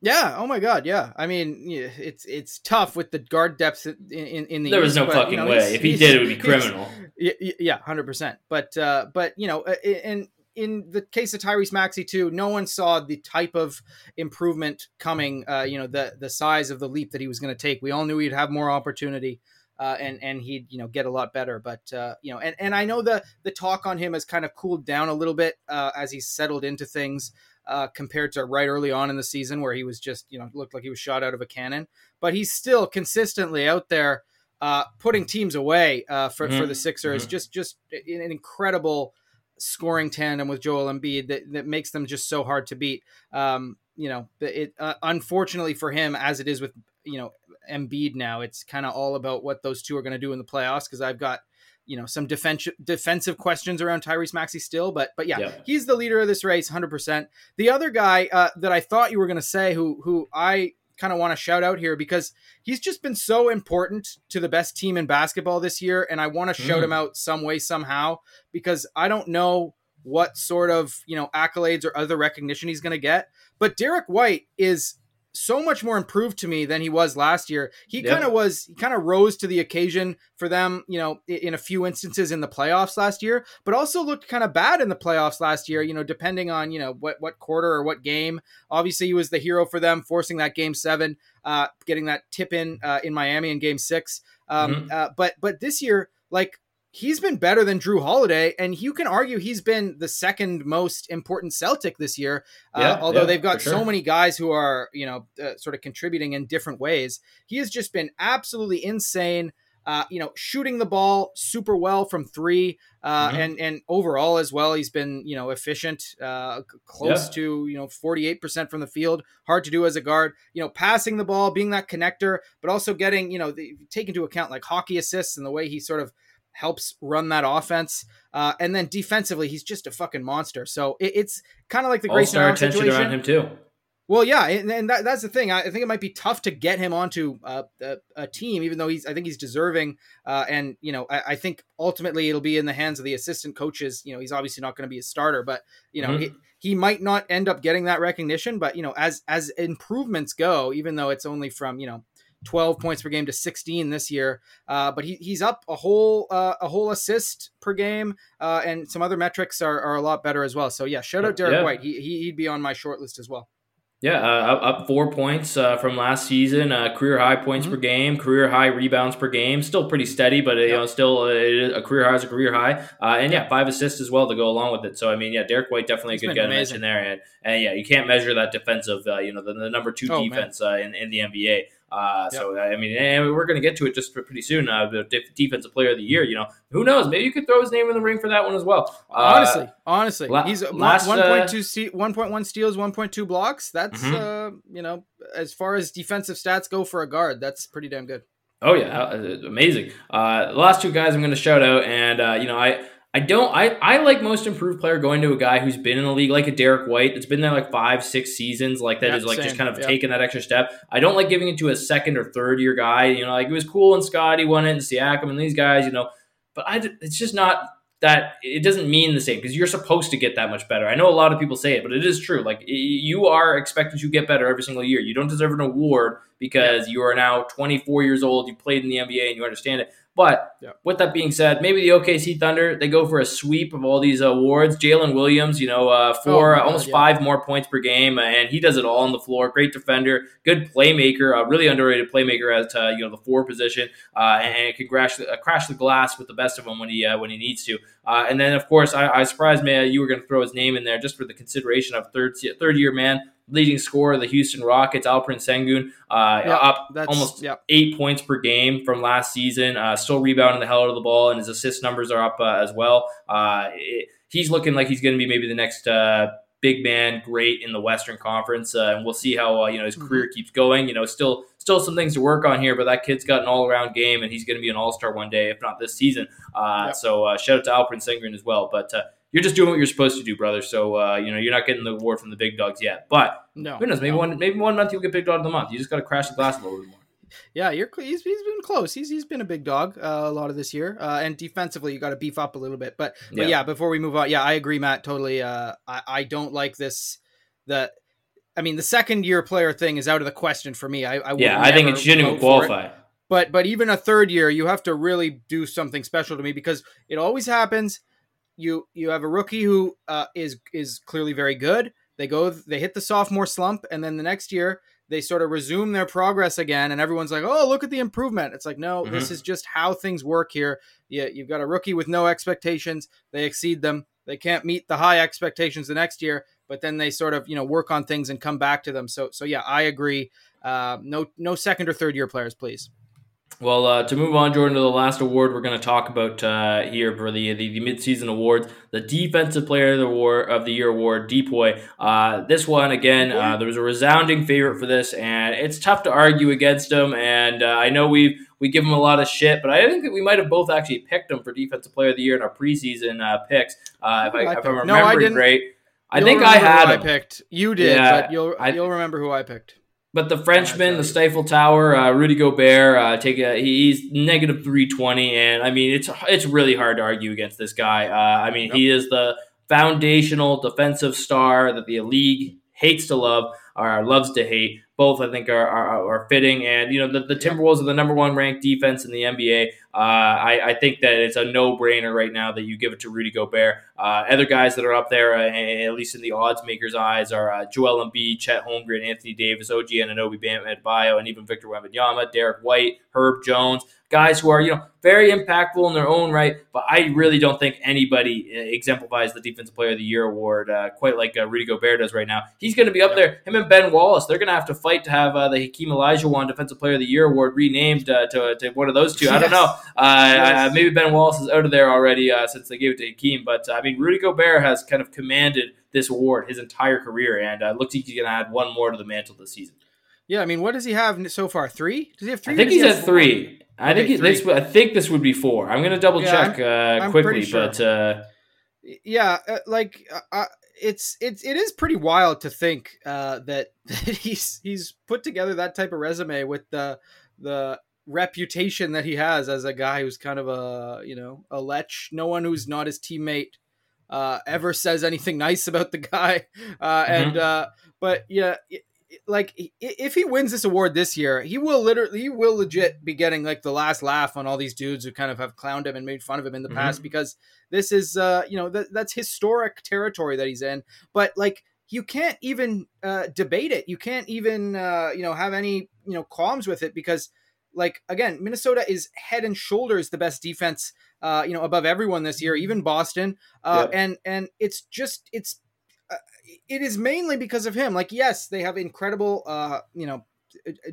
Yeah. Oh my God. Yeah. I mean, it's it's tough with the guard depth in in, in the. There was no but, fucking you know, way. If he did, it would be criminal. Yeah, hundred percent. But uh, but you know, in in the case of Tyrese Maxey too, no one saw the type of improvement coming. Uh, you know, the the size of the leap that he was going to take. We all knew he'd have more opportunity. Uh, and and he'd you know get a lot better. But uh, you know, and, and I know the the talk on him has kind of cooled down a little bit uh, as he's settled into things uh, compared to right early on in the season where he was just, you know, looked like he was shot out of a cannon. But he's still consistently out there uh, putting teams away uh, for, mm-hmm. for the Sixers. Mm-hmm. Just just an incredible scoring tandem with Joel Embiid that, that makes them just so hard to beat. Um, you know, it uh, unfortunately for him, as it is with you know Embiid now, it's kind of all about what those two are going to do in the playoffs. Because I've got you know some defensive defensive questions around Tyrese Maxey still, but but yeah, yeah. he's the leader of this race, hundred percent. The other guy uh, that I thought you were going to say, who who I kind of want to shout out here because he's just been so important to the best team in basketball this year, and I want to shout mm. him out some way somehow because I don't know what sort of you know accolades or other recognition he's going to get, but Derek White is so much more improved to me than he was last year. He kind of was, he kind of rose to the occasion for them, you know, in a few instances in the playoffs last year, but also looked kind of bad in the playoffs last year, you know, depending on, you know, what, what quarter or what game. Obviously, he was the hero for them, forcing that game seven, uh, getting that tip in uh, in Miami in game six. Um, mm-hmm. uh, but, but this year, like, he's been better than Jrue Holiday, and you can argue he's been the second most important Celtic this year. Uh, yeah, uh, although yeah, they've got sure. so many guys who are, you know, uh, sort of contributing in different ways. He has just been absolutely insane. Uh, you know, shooting the ball super well from three, uh, mm-hmm. and and overall as well, he's been you know efficient, uh, close yeah. to you know forty eight percent from the field. Hard to do as a guard. You know, passing the ball, being that connector, but also getting you know the, take into account like hockey assists and the way he sort of helps run that offense. Uh, and then defensively, he's just a fucking monster. So it, it's kind of like the Grayson All-star attention situation. around him too. Well, yeah, and, and that, that's the thing. I, I, think it might be tough to get him onto uh, a, a, team, even though he's. I think he's deserving. Uh, and you know, I, I, think ultimately it'll be in the hands of the assistant coaches. You know, he's obviously not going to be a starter, but you know, mm-hmm. he, he might not end up getting that recognition. But you know, as as improvements go, even though it's only from you know 12 points per game to 16 this year. Uh, but he, he's up a whole uh, a whole assist per game, uh, and some other metrics are, are a lot better as well. So yeah, shout out Derek yeah. White. He, he'd be on my short list as well. Yeah, uh, up, four points uh, from last season. Uh, career high points mm-hmm. per game, career high rebounds per game. Still pretty steady, but you know, still uh, a career high is a career high. Uh, and yeah, five assists as well to go along with it. So I mean, yeah, Derek White definitely a good guy to mention there. And, and yeah, you can't measure that defensive. Uh, you know, the, the number two oh, defense in, in the NBA. Uh, yep. So I mean, and we're going to get to it just pretty soon. Uh, the defensive player of the year. You know, who knows? Maybe you could throw his name in the ring for that one as well. Uh, honestly, honestly, la- he's last, 1.2 uh, 1.1 steals, 1.2 blocks. That's mm-hmm. Uh, you know, as far as defensive stats go for a guard, that's pretty damn good. Oh yeah, uh, amazing. the last two guys I'm going to shout out, and you know, I I don't. I, I like most improved player going to a guy who's been in the league, like a Derrick White, that's been there like five, six seasons, like that is like same. just kind of taking that extra step. I don't like giving it to a second or third year guy. You know, like it was cool and Scotty won it and Siakam and these guys. You know, but I it's just not that it doesn't mean the same because you're supposed to get that much better. I know a lot of people say it, but it is true. Like you are expected to get better every single year. You don't deserve an award because you are now 24 years old. You played in the NBA and you understand it. But yeah. with that being said, maybe the OKC Thunder they go for a sweep of all these awards. Jalen Williams, you know, uh, four, oh, almost yeah. five more points per game, and he does it all on the floor. Great defender, good playmaker, a really underrated playmaker at uh, you know the four position, uh, and, can crash the, uh, crash the glass with the best of them when he uh, when he needs to. Uh, and then of course, I, I surprised me you were going to throw his name in there just for the consideration of third third year man leading scorer of the Houston Rockets, Alperen Sengun, uh, yep, up almost yep. eight points per game from last season. Uh, still rebounding the hell out of the ball, and his assist numbers are up uh, as well. Uh, it, he's looking like he's going to be maybe the next uh, big man, great in the Western Conference, uh, and we'll see how you know his mm-hmm. career keeps going. You know, still still some things to work on here, but that kid's got an all around game, and he's going to be an all star one day, if not this season. Yep. So shout out to Alperen Sengun as well, but you're just doing what you're supposed to do, brother. So uh, you know you're not getting the award from the big dogs yet. But no, who knows? Maybe no. one maybe one month you'll get big dog of the month. You just got to crash the glass a little bit more. Yeah, you're he's, he's been close. He's he's been a big dog uh, a lot of this year, uh, and defensively you got to beef up a little bit. But but yeah. yeah. before we move on, yeah, I agree, Matt. Totally. Uh, I I don't like this. The I mean, the second year player thing is out of the question for me. I, I yeah, I think it shouldn't even qualify. But but even a third year, you have to really do something special to me because it always happens you you have a rookie who uh, is is clearly very good. They go they hit the sophomore slump, and then the next year they sort of resume their progress again, and everyone's like, "Oh, look at the improvement." It's like, no, mm-hmm. this is just how things work here. You, you've got a rookie with no expectations; they exceed them. They can't meet the high expectations the next year, but then they sort of you know work on things and come back to them. So so yeah, I agree. Uh, no no second or third year players, please. Well, uh, to move on, Jordan, to the last award we're going to talk about uh, here for the, the, the midseason awards, the Defensive Player of the, War, of the Year award, DPOY. Uh, this one, again, uh, there was a resounding favorite for this, and it's tough to argue against him. And uh, I know we we give him a lot of shit, but I think that we might have both actually picked him for Defensive Player of the Year in our preseason uh, picks. if, I, if I'm remembering no, I right, I think I had. I picked. You did, yeah, but you'll I, you'll remember who I picked. But the Frenchman, the Stifle Tower, uh, Rudy Gobert, uh, take a he's negative three twenty, and I mean it's it's really hard to argue against this guy. Uh, I mean yep. he is the foundational defensive star that the league hates to love or loves to hate both I think are, are, are fitting. And you know the, the Timberwolves are the number one ranked defense in the NBA. Uh, I, I, think that it's a no brainer right now that you give it to Rudy Gobert. Uh, other guys that are up there, uh, at least in the odds makers' eyes, are uh, Joel Embiid, Chet Holmgren, Anthony Davis, OG Anunoby, Bam Adebayo, and even Victor Wembanyama, Derrick White, Herb Jones guys who are you know very impactful in their own right. But I really don't think anybody uh, exemplifies the Defensive Player of the Year award uh, quite like uh, Rudy Gobert does right now. He's going to be up there. Him and Ben Wallace, they're going to have to fight to have uh, the Hakeem Olajuwon Defensive Player of the Year award renamed uh, to, to one of those two. Yes. I don't know. Uh, yes. maybe Ben Wallace is out of there already since they gave it to Hakeem. But I mean, Rudy Gobert has kind of commanded this award his entire career, and looks like he's going to add one more to the mantle this season. Yeah, I mean, what does he have so far? Three? Does he have three? I think he's at three. I okay, think this. I think this would be four. I'm gonna double yeah, check I'm, uh, I'm quickly, sure. but uh, yeah, uh, like uh, it's it's it is pretty wild to think uh, that, that he's he's put together that type of resume with the the reputation that he has as a guy who's kind of a you know a lech. No one who's not his teammate uh, ever says anything nice about the guy. Uh, mm-hmm. And uh, but yeah, like if he wins this award this year, he will literally he will legit be getting like the last laugh on all these dudes who kind of have clowned him and made fun of him in the mm-hmm. past because this is uh you know that that's historic territory that he's in. But like you can't even uh, debate it. You can't even uh, you know have any you know qualms with it because like again, Minnesota is head and shoulders the best defense, uh, you know, above everyone this year, even Boston. Uh. And and it's just it's uh, it is mainly because of him. Like, yes, they have incredible, uh, you know,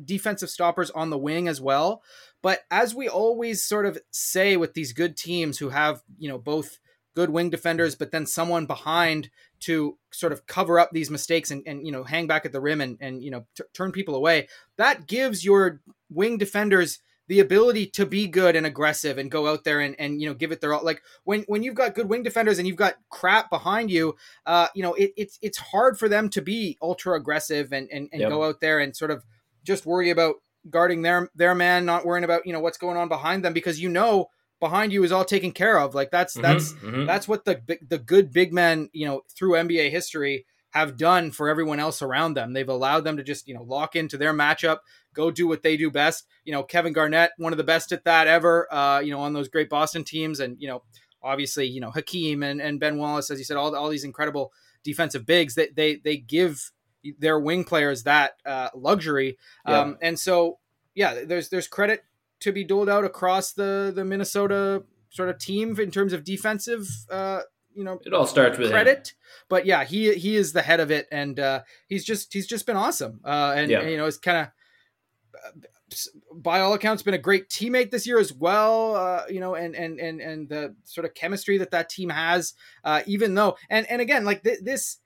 defensive stoppers on the wing as well. But as we always sort of say with these good teams who have, you know, both good wing defenders, but then someone behind to sort of cover up these mistakes and, and you know hang back at the rim and and you know t- turn people away. That gives your wing defenders the ability to be good and aggressive and go out there and, and you know give it their all like when when you've got good wing defenders and you've got crap behind you uh you know it, it's it's hard for them to be ultra aggressive and and, and yep. go out there and sort of just worry about guarding their their man not worrying about you know what's going on behind them because you know behind you is all taken care of like that's mm-hmm, that's mm-hmm. that's what the the good big men you know through NBA history have done for everyone else around them. They've allowed them to just, you know, lock into their matchup, go do what they do best. You know, Kevin Garnett, one of the best at that ever, uh, you know, on those great Boston teams. And, you know, obviously, you know, Hakeem and, and Ben Wallace, as you said, all, all these incredible defensive bigs that they, they give their wing players that uh, luxury. Yeah. Um, and so, yeah, there's, there's credit to be doled out across the, the Minnesota sort of team in terms of defensive, uh, you know it all starts with credit him. but yeah he he is the head of it and uh he's just he's just been awesome uh and, yeah. and you know it's kind of by all accounts been a great teammate this year as well uh you know and and and and the sort of chemistry that that team has uh even though and and again like th- this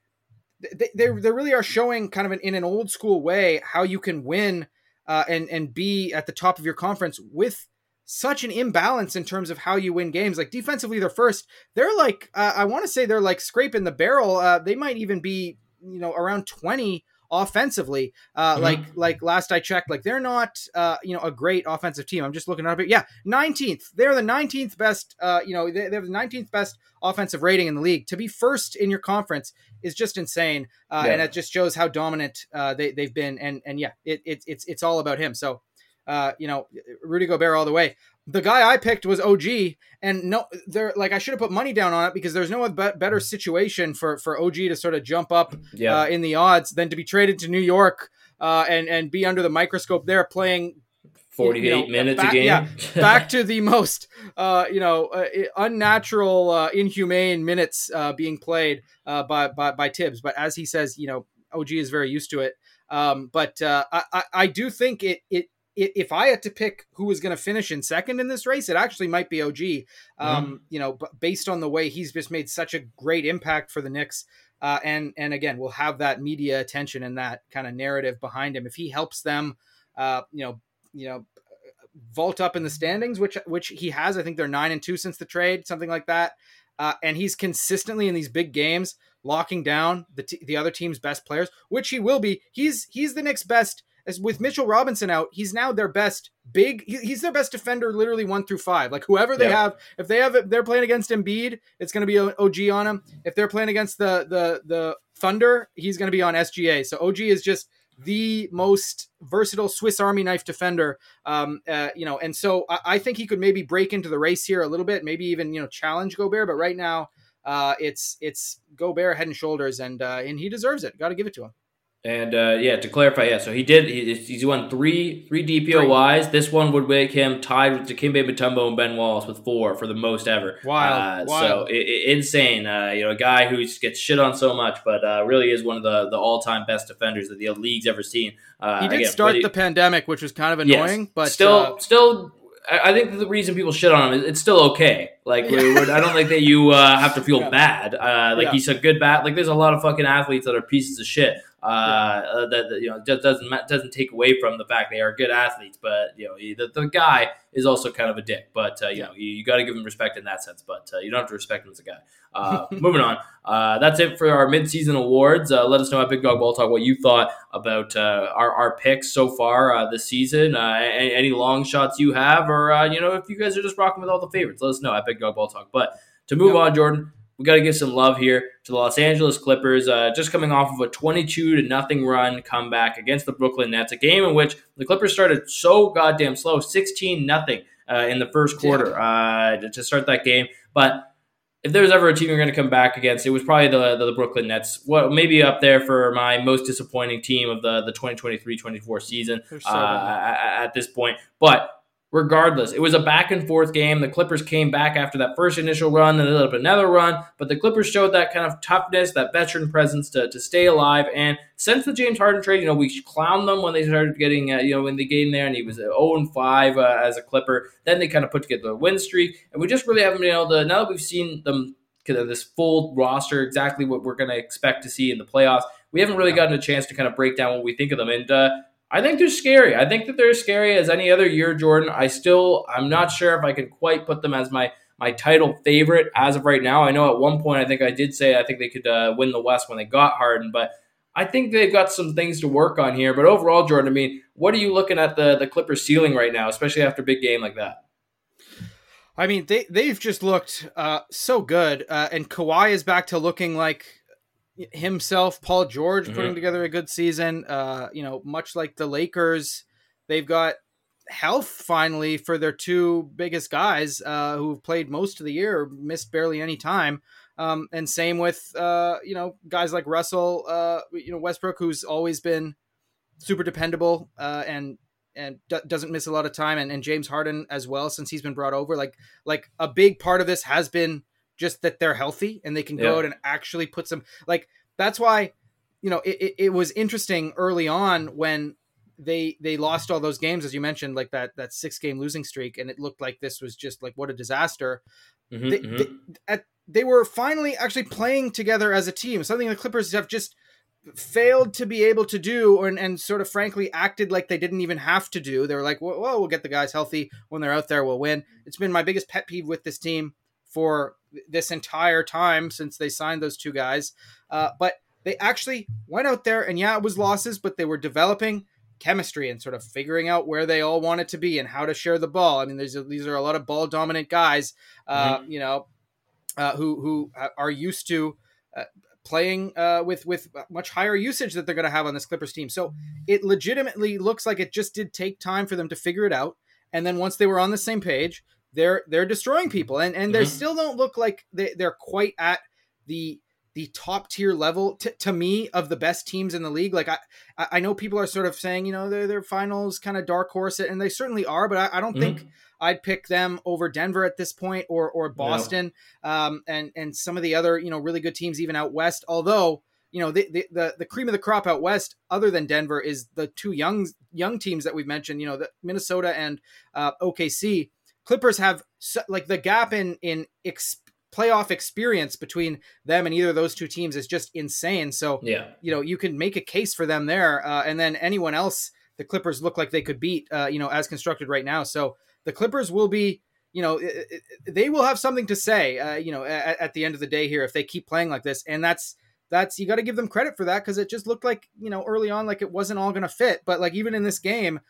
they, they, they really are showing kind of an, in an old school way how you can win uh, and and be at the top of your conference with such an imbalance in terms of how you win games. Like defensively, they're first. They're like uh, I want to say they're like scraping the barrel. Uh, they might even be you know around twenty offensively. Uh, mm-hmm. Like like last I checked, like they're not uh, you know a great offensive team. I'm just looking up it. Yeah, 19th. They're the 19th best. Uh, you know they, they have the 19th best offensive rating in the league. To be first in your conference is just insane, uh, yeah. and it just shows how dominant uh, they they've been. And and yeah, it, it it's it's all about him. So uh, you know, Rudy Gobert all the way. The guy I picked was OG, and no, there like I should have put money down on it because there's no better situation for for OG to sort of jump up yeah. uh, in the odds than to be traded to New York uh, and and be under the microscope there playing 48 you know, minutes back, a game. Yeah, back to the most, uh, you know, uh, unnatural, uh, inhumane minutes uh, being played uh, by, by by Thibs. But as he says, you know, OG is very used to it. Um, but uh, I, I do think it it if I had to pick who was going to finish in second in this race, it actually might be OG. Um, mm. You know, based on the way he's just made such a great impact for the Knicks, uh, and and again, we'll have that media attention and that kind of narrative behind him. If he helps them, uh, you know, you know, vault up in the standings, which which he has, I think they're nine and two since the trade, something like that. Uh, and he's consistently in these big games locking down the t- the other team's best players, which he will be. He's he's the Knicks' best as with Mitchell Robinson out, he's now their best big. He's their best defender, literally one through five. Like whoever they yeah. have, if they have, if they're playing against Embiid, it's going to be OG on him. If they're playing against the the the Thunder, he's going to be on SGA. So OG is just the most versatile Swiss Army knife defender. Um, uh, you know, and so I, I, think he could maybe break into the race here a little bit, maybe even you know challenge Gobert. But right now, uh, it's it's Gobert head and shoulders, and uh, and he deserves it. Got to give it to him. And uh, yeah, to clarify, yeah, so he did. He, he's won three three DPOYs. This one would make him tied with Dikembe Mutombo and Ben Wallace with four for the most ever. Wow, uh, so it, it, insane. Uh, you know, a guy who gets shit on so much, but uh, really is one of the, the all time best defenders that the league's ever seen. Uh, he did again, start the pandemic, which was kind of annoying, yes, but still, uh, still, I think the reason people shit on him is it's still okay. Like, I don't think that you uh, have to feel Yeah. bad. Uh, like Yeah. he's a good bat. Like, there's a lot of fucking athletes that are pieces of shit. Uh, uh, that, that, you know just doesn't doesn't take away from the fact they are good athletes, but you know the, the guy is also kind of a dick. But uh, you know you, you got to give him respect in that sense. But uh, you don't have to respect him as a guy. Uh, moving on. Uh, that's it for our midseason awards. Uh, let us know at Big Dog Ball Talk what you thought about uh, our, our picks so far uh, this season. Uh, any, long shots you have, or uh, you know, if you guys are just rocking with all the favorites, let us know at Big Dog Ball Talk. But to move Yep. on, Jordan, we got to give some love here to the Los Angeles Clippers. Uh, just coming off of a 22 to nothing run comeback against the Brooklyn Nets, a game in which the Clippers started so goddamn slow, 16 nothing uh, in the first quarter uh, to- start that game, but if there was ever a team you're going to come back against, it was probably the, the, Brooklyn Nets. What maybe up there for my most disappointing team of the the 2023-24 season so uh, at this point. But regardless, it was a back and forth game. The Clippers came back after that first initial run and then up another run, but the Clippers showed that kind of toughness, that veteran presence to, to stay alive. And since the James Harden trade, you know, we clowned them when they started getting, uh, you know, when they in there and he was 0 and 5 uh, as a Clipper. Then they kind of put together a win streak, and we just really haven't been able to. Now that we've seen them kind of this full roster, exactly what we're going to expect to see in the playoffs, we haven't really gotten a chance to kind of break down what we think of them. And uh, I think they're scary. I think that they're as scary as any other year, Jordan. I still, I'm not sure if I can quite put them as my my title favorite as of right now. I know at one point I think I did say I think they could uh, win the West when they got Harden, but I think they've got some things to work on here. But overall, Jordan, I mean, what are you looking at the the Clippers ceiling right now, especially after a big game like that? I mean, they they've just looked uh, so good, uh, and Kawhi is back to looking like himself. Paul George putting together a good season. Uh, you know, much like the Lakers, they've got health finally for their two biggest guys uh, who've played most of the year, missed barely any time. Um, and same with uh, you know guys like Russell, uh, you know Westbrook, who's always been super dependable uh, and and d- doesn't miss a lot of time, and, and James Harden as well since he's been brought over. Like like a big part of this has been just that they're healthy and they can go Yeah. out and actually put some like that's why you know it, it, it was interesting early on when they they lost all those games as you mentioned like that that six game losing streak and it looked like this was just like what a disaster Mhm, they, mhm. they, at, they were finally actually playing together as a team something the clippers have just failed to be able to do and, and sort of frankly acted like they didn't even have to do they were like whoa, whoa we'll get the guys healthy when they're out there we'll win it's been my biggest pet peeve with this team for this entire time since they signed those two guys uh, but they actually went out there and yeah it was losses but they were developing chemistry and sort of figuring out where they all wanted to be and how to share the ball i mean there's a, these are a lot of ball dominant guys uh, you know uh, who who are used to uh, playing uh, with with much higher usage that they're going to have on this Clippers team. So it legitimately looks like it just did take time for them to figure it out. And then once they were on the same page, they're they're destroying people, and and they Mhm. still don't look like they, they're quite at the the top tier level t- to me of the best teams in the league. Like I I know people are sort of saying you know they're they're finals kind of dark horse, and they certainly are, but I, I don't Mhm. think I'd pick them over Denver at this point or or Boston um, and and some of the other you know really good teams even out west. Although you know the, the the the cream of the crop out west, other than Denver, is the two young young teams that we've mentioned. You know, the Minnesota and uh, OKC. Clippers have like the gap in in ex- playoff experience between them and either of those two teams is just insane. So yeah, you know you can make a case for them there, uh, and then anyone else the Clippers look like they could beat. Uh, you know, as constructed right now. So the Clippers will be you know, it, it, they will have something to say, uh, you know, at, at, the end of the day here if they keep playing like this. And that's, that's, you got to give them credit for that because it just looked like, you know, early on, like it wasn't all going to fit. But like even in this game,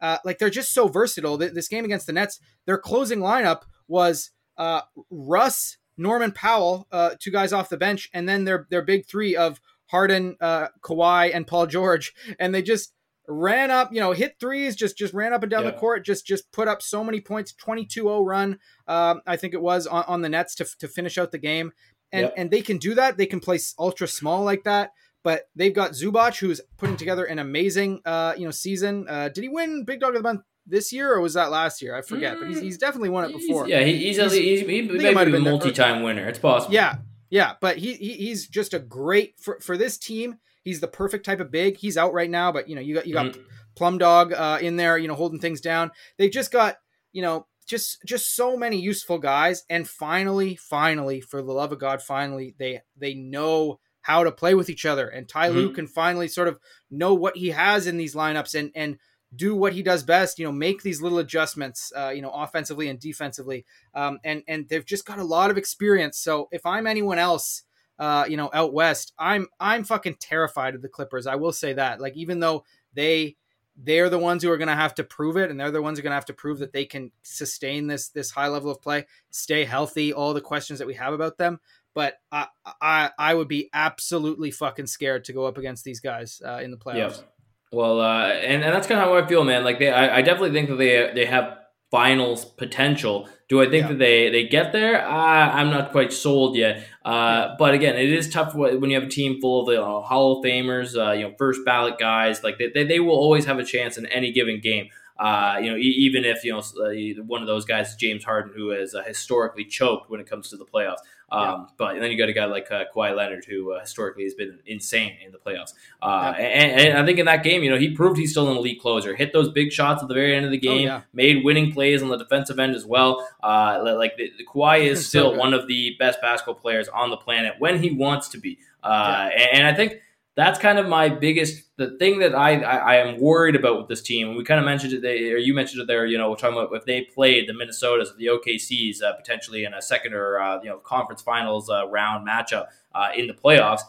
uh, like they're just so versatile. This game against the Nets, their closing lineup was uh, Russ, Norman Powell, uh, two guys off the bench, and then their their big three of Harden, uh, Kawhi, and Paul George, and they just ran up, you know, hit threes, just just ran up and down Yeah. the court, just just put up so many points, 22-0 run, um, I think it was on, on the Nets to, to finish out the game. And Yep. and they can do that. They can play ultra small like that. But they've got Zubac, who's putting together an amazing, uh, you know, season. Uh, did he win Big Dog of the Month this year, or was that last year? I forget. But he's, he's definitely won it before. He's- yeah, he, he's, He's- he's, he's, he think might might be have a been the- multi-time winner. It's possible. Yeah, yeah, but he, he he's just a great for for this team. He's the perfect type of big. He's out right now, but you know you got you got Mhm. Plum Dog uh, in there, you know, holding things down. They've just got you know just just so many useful guys and finally finally for the love of god finally they they know how to play with each other. And Ty mm-hmm. Lue can finally sort of know what he has in these lineups and and do what he does best you know make these little adjustments uh, you know offensively and defensively. Um, and and they've just got a lot of experience. So if i'm anyone else uh, you know out west i'm i'm fucking terrified of the clippers. I will say that. Like even though they they're the ones who are going to have to prove it and they're the ones who are going to have to prove that they can sustain this this high level of play stay healthy all the questions that we have about them but i i, I would be absolutely fucking scared to go up against these guys uh, in the playoffs yeah. well uh, and, and that's kind of how i feel man like they I, I definitely think that they they have finals potential. Do I think yeah. that they they get there? Uh, I'm not quite sold yet. Uh, but again, it is tough when you have a team full of the uh, Hall of Famers, uh, you know, first ballot guys. Like they, they will always have a chance in any given game. Uh, you know, even if you know uh, one of those guys, James Harden, who has historically choked when it comes to the playoffs. Um, yeah. But then you got a guy like uh, Kawhi Leonard, who uh, historically has been insane in the playoffs. Uh, yeah. and, and, I think in that game, you know, he proved he's still an elite closer. Hit those big shots at the very end of the game. Oh, yeah. Made winning plays on the defensive end as well. Uh, like the, the Kawhi is still so one of the best basketball players on the planet when he wants to be. Uh, and, and I think that's kind of my biggest the thing that I, I, I am worried about with this team. We kind of mentioned it, they, or you mentioned it there. You know, we're talking about if they played the Minnesotas, the OKCs, uh, potentially in a second or uh, you know conference finals uh, round matchup uh, in the playoffs.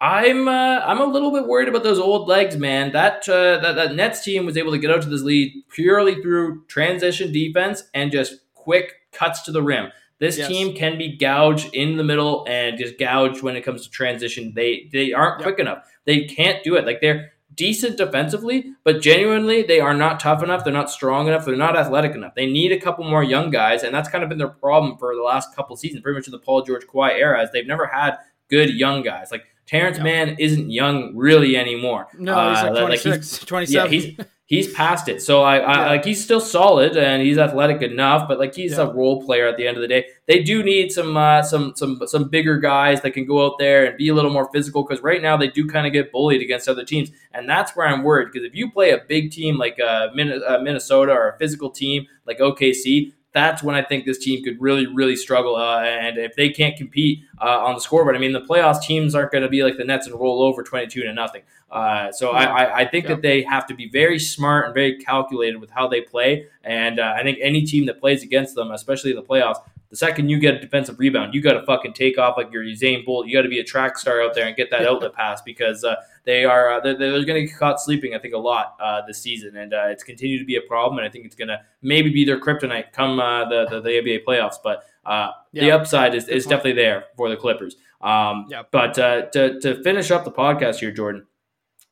I'm uh, I'm a little bit worried about those old legs, man. That, uh, that that Nets team was able to get out to this lead purely through transition defense and just quick cuts to the rim. This yes. team can be gouged in the middle and just gouged when it comes to transition. They they aren't yep. quick enough. They can't do it. Like they're decent defensively, but genuinely they are not tough enough. They're not strong enough. They're not athletic enough. They need a couple more young guys, and that's kind of been their problem for the last couple seasons, pretty much in the Paul George Kawhi era. Is they've never had good young guys. Like Terance Mann isn't young really anymore. No, he's like 26, uh, like he's, 27. Yeah, he's he's past it. So I, I like he's still solid and he's athletic enough, but like he's yeah. a role player at the end of the day. They do need some uh, some some some bigger guys that can go out there and be a little more physical because right now they do kind of get bullied against other teams, and that's where I'm worried because if you play a big team like uh, uh Minnesota or a physical team like OKC, that's when I think this team could really, really struggle. Uh, and if they can't compete uh, on the scoreboard, I mean, the playoffs teams aren't going to be like the Nets and roll over 22 to nothing. Uh, so yeah. I, I think yeah. that they have to be very smart and very calculated with how they play. And uh, I think any team that plays against them, especially in the playoffs, the second you get a defensive rebound, you got to fucking take off like you're Usain Bolt. You got to be a track star out there and get that outlet pass because uh, they are uh, they're, they're going to get caught sleeping. I think a lot uh, this season, and uh, it's continued to be a problem. And I think it's going to maybe be their kryptonite come uh, the, the, the NBA playoffs. But uh, yeah. the upside is, is definitely there for the Clippers. Um, yeah. But to to finish up the podcast here, Jordan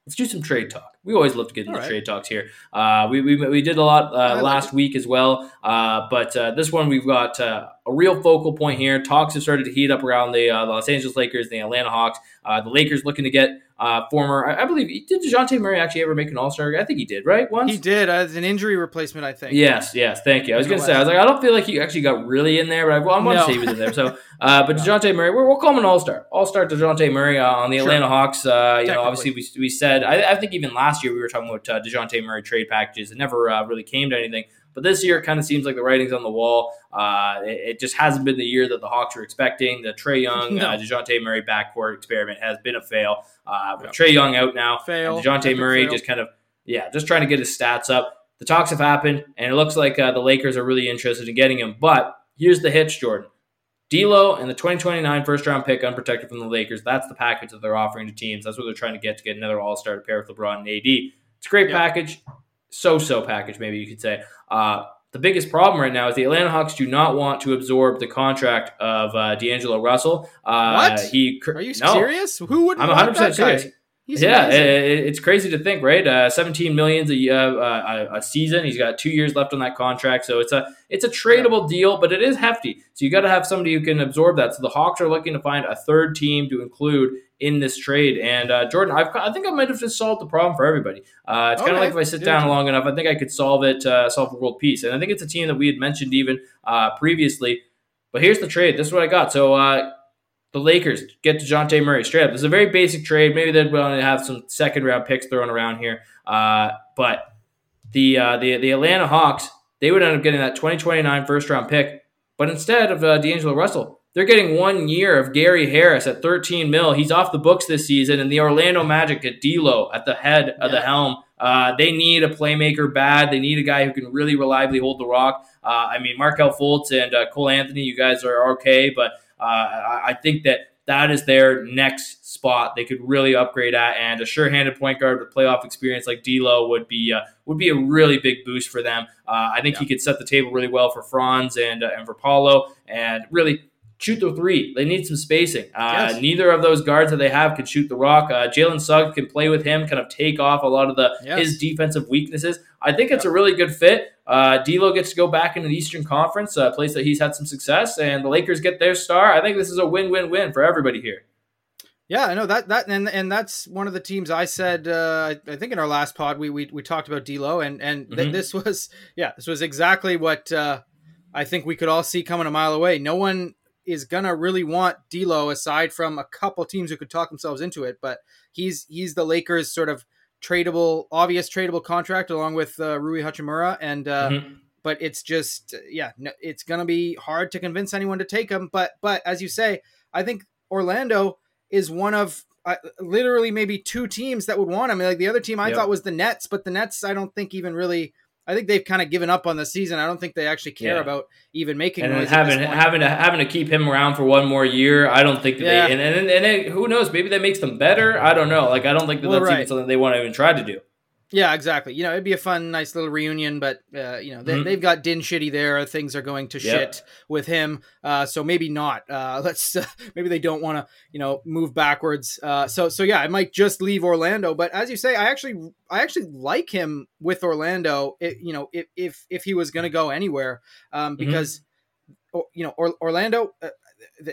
let's do some trade talk. We always love to get into right. trade talks here. Uh, we, we, we did a lot uh, last like week as well, uh, but uh, this one we've got uh, a real focal point here. Talks have started to heat up around the, uh, Los Angeles Lakers, the Atlanta Hawks. the Lakers looking to get uh, former, I, I, believe, did Dejounte Murray actually ever make an All Star? I think he did, right? Once he did as an injury replacement, I think. Yes, yes, thank you. I was going to say, I was like, I don't feel like he actually got really in there, but I, well, I want no. to say he was in there. So, uh, but Dejounte Murray, we'll, we'll call him an All Star, All Star Dejounte Murray uh, on the sure. Atlanta Hawks. Uh, you know, obviously we, we said, I, I, think even last year we were talking about uh, Dejounte Murray trade packages. It never uh, really came to anything. But this year, kind of seems like the writing's on the wall. Uh, it, it, just hasn't been the year that the Hawks were expecting. The Trae Young, no. uh, Dejounte Murray backcourt experiment has been a fail. Uh, with Trae Young out now, fail. Dejounte Murray fail. just kind of, yeah, just trying to get his stats up. The talks have happened, and it looks like uh, the Lakers are really interested in getting him. But here's the hitch, Jordan. D'Lo and the 2029 first round pick unprotected from the Lakers. That's the package that they're offering to teams. That's what they're trying to get to get another All Star to pair with LeBron and AD. It's a great yep. package so-so package, maybe you could say. Uh, the biggest problem right now is the Atlanta Hawks do not want to absorb the contract of uh, D'Angelo Russell. Uh, what? He are you no, serious? Who would? I'm 100 percent serious. He's yeah, it, it's crazy to think, right? Uh, 17 millions a, uh, a, season. He's got two years left on that contract, so it's a it's a tradable yeah. deal, but it is hefty. So you got to have somebody who can absorb that. So the Hawks are looking to find a third team to include in this trade. And uh, Jordan, I've, i think I might have just solved the problem for everybody. Uh, it's okay. kind of like if I sit down long enough, I think I could solve it, uh, solve world peace. And I think it's a team that we had mentioned even uh, previously. But here's the trade. This is what I got. So uh, the Lakers get Dejounte Murray straight up. This is a very basic trade. Maybe they'd want to have some second round picks thrown around here. Uh, but the, the the Atlanta Hawks they would end up getting that 2029 first round pick. But instead of uh, D'Angelo Russell, they're getting one year of Gary Harris at 13 mil. He's off the books this season, and the Orlando Magic get D'Lo at the head of yeah. the helm. Uh, they need a playmaker bad. They need a guy who can really reliably hold the rock. Uh, I mean, Markelle Fultz and uh, Cole Anthony, you guys are okay, but uh, I think that that is their next spot they could really upgrade at, and a sure-handed point guard with playoff experience like D'Lo would be uh, would be a really big boost for them. Uh, I think yeah. he could set the table really well for Franz and uh, and for Paolo, and really shoot the three. They need some spacing. Uh, yes. Neither of those guards that they have can shoot the rock. Uh, Jalen Suggs can play with him, kind of take off a lot of the yes. his defensive weaknesses. I think it's a really good fit. Uh, D'Lo gets to go back into the Eastern Conference, a place that he's had some success, and the Lakers get their star. I think this is a win-win-win for everybody here. Yeah, I know that that and and that's one of the teams I said. Uh, I think in our last pod we we, we talked about D'Lo, and and th- mm-hmm. this was yeah this was exactly what uh, I think we could all see coming a mile away. No one is gonna really want D'Lo aside from a couple teams who could talk themselves into it. But he's he's the Lakers' sort of tradable, obvious tradable contract along with uh, Rui Hachimura, and uh, mm-hmm. but it's just yeah, it's gonna be hard to convince anyone to take him. But but as you say, I think Orlando is one of uh, literally maybe two teams that would want him. Like the other team I yep. thought was the Nets, but the Nets I don't think even really I think they've kind of given up on the season. I don't think they actually care yeah. about even making and having having to having to keep him around for one more year. I don't think that yeah. they and and, and, and, who knows maybe that makes them better. I don't know. Like I don't think that well, that's right. even something they want to even try to do. Yeah, exactly. You know, it'd be a fun, nice little reunion, but uh, you know, they, have mm-hmm. got Din Shitty there. Things are going to yep. shit with him, uh, so maybe not. Uh, let's uh, maybe they don't want to, you know, move backwards. Uh, so so yeah, I might just leave Orlando. But as you say, I actually I actually like him with Orlando. It, you know, if if if he was going to go anywhere, um, mm-hmm. because mm-hmm. you know or, Orlando uh,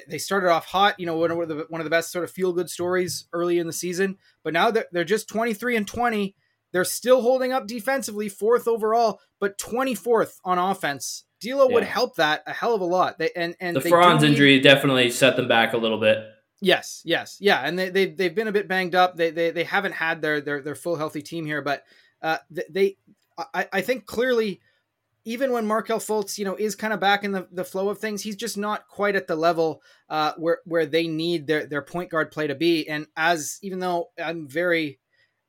they started off hot, you know, one of the one of the best sort of feel good stories early in the season. But now they're, they're just 23 and 20 they're still holding up defensively, fourth overall, but 24th on offense. D'Lo yeah. would help that a hell of a lot. They and and the Franz injury definitely set them back a little bit. Yes, yes, yeah, and they they they've been a bit banged up. They they, they haven't had their their their full healthy team here, but uh, they I I think clearly even when Markelle Fultz, you know, is kind of back in the, the flow of things, he's just not quite at the level uh, where where they need their their point guard play to be. And as even though I'm very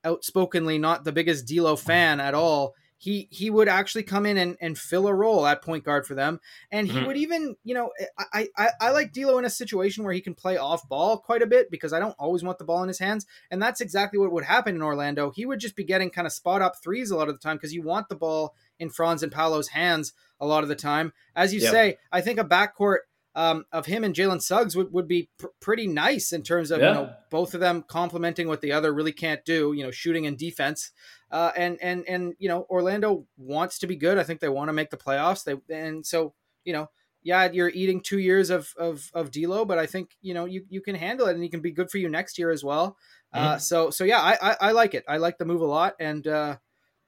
outspokenly not the biggest D'Lo fan at all, he he would actually come in and, and fill a role at point guard for them, and he mm-hmm. would even you know I, I I like D'Lo in a situation where he can play off ball quite a bit because I don't always want the ball in his hands, and that's exactly what would happen in Orlando. He would just be getting kind of spot up threes a lot of the time because you want the ball in Franz and Paolo's hands a lot of the time. As you yep. say, I think a backcourt um, of him and Jalen Suggs would, would be pr- pretty nice in terms of yeah. you know both of them complementing what the other really can't do. You know, shooting and defense. Uh, and and and you know, Orlando wants to be good. I think they want to make the playoffs. They and so you know, yeah, you're eating two years of of of D'Lo, but I think you know you you can handle it and he can be good for you next year as well. Uh, mm-hmm. Uh, so so yeah, I, I, I like it. I like the move a lot, and uh,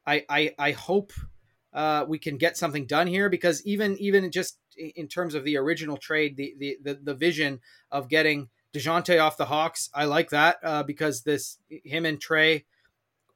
I I I hope uh, we can get something done here because even even just in terms of the original trade, the the the, the vision of getting Dejounte off the Hawks, I like that uh, because this him and Trae,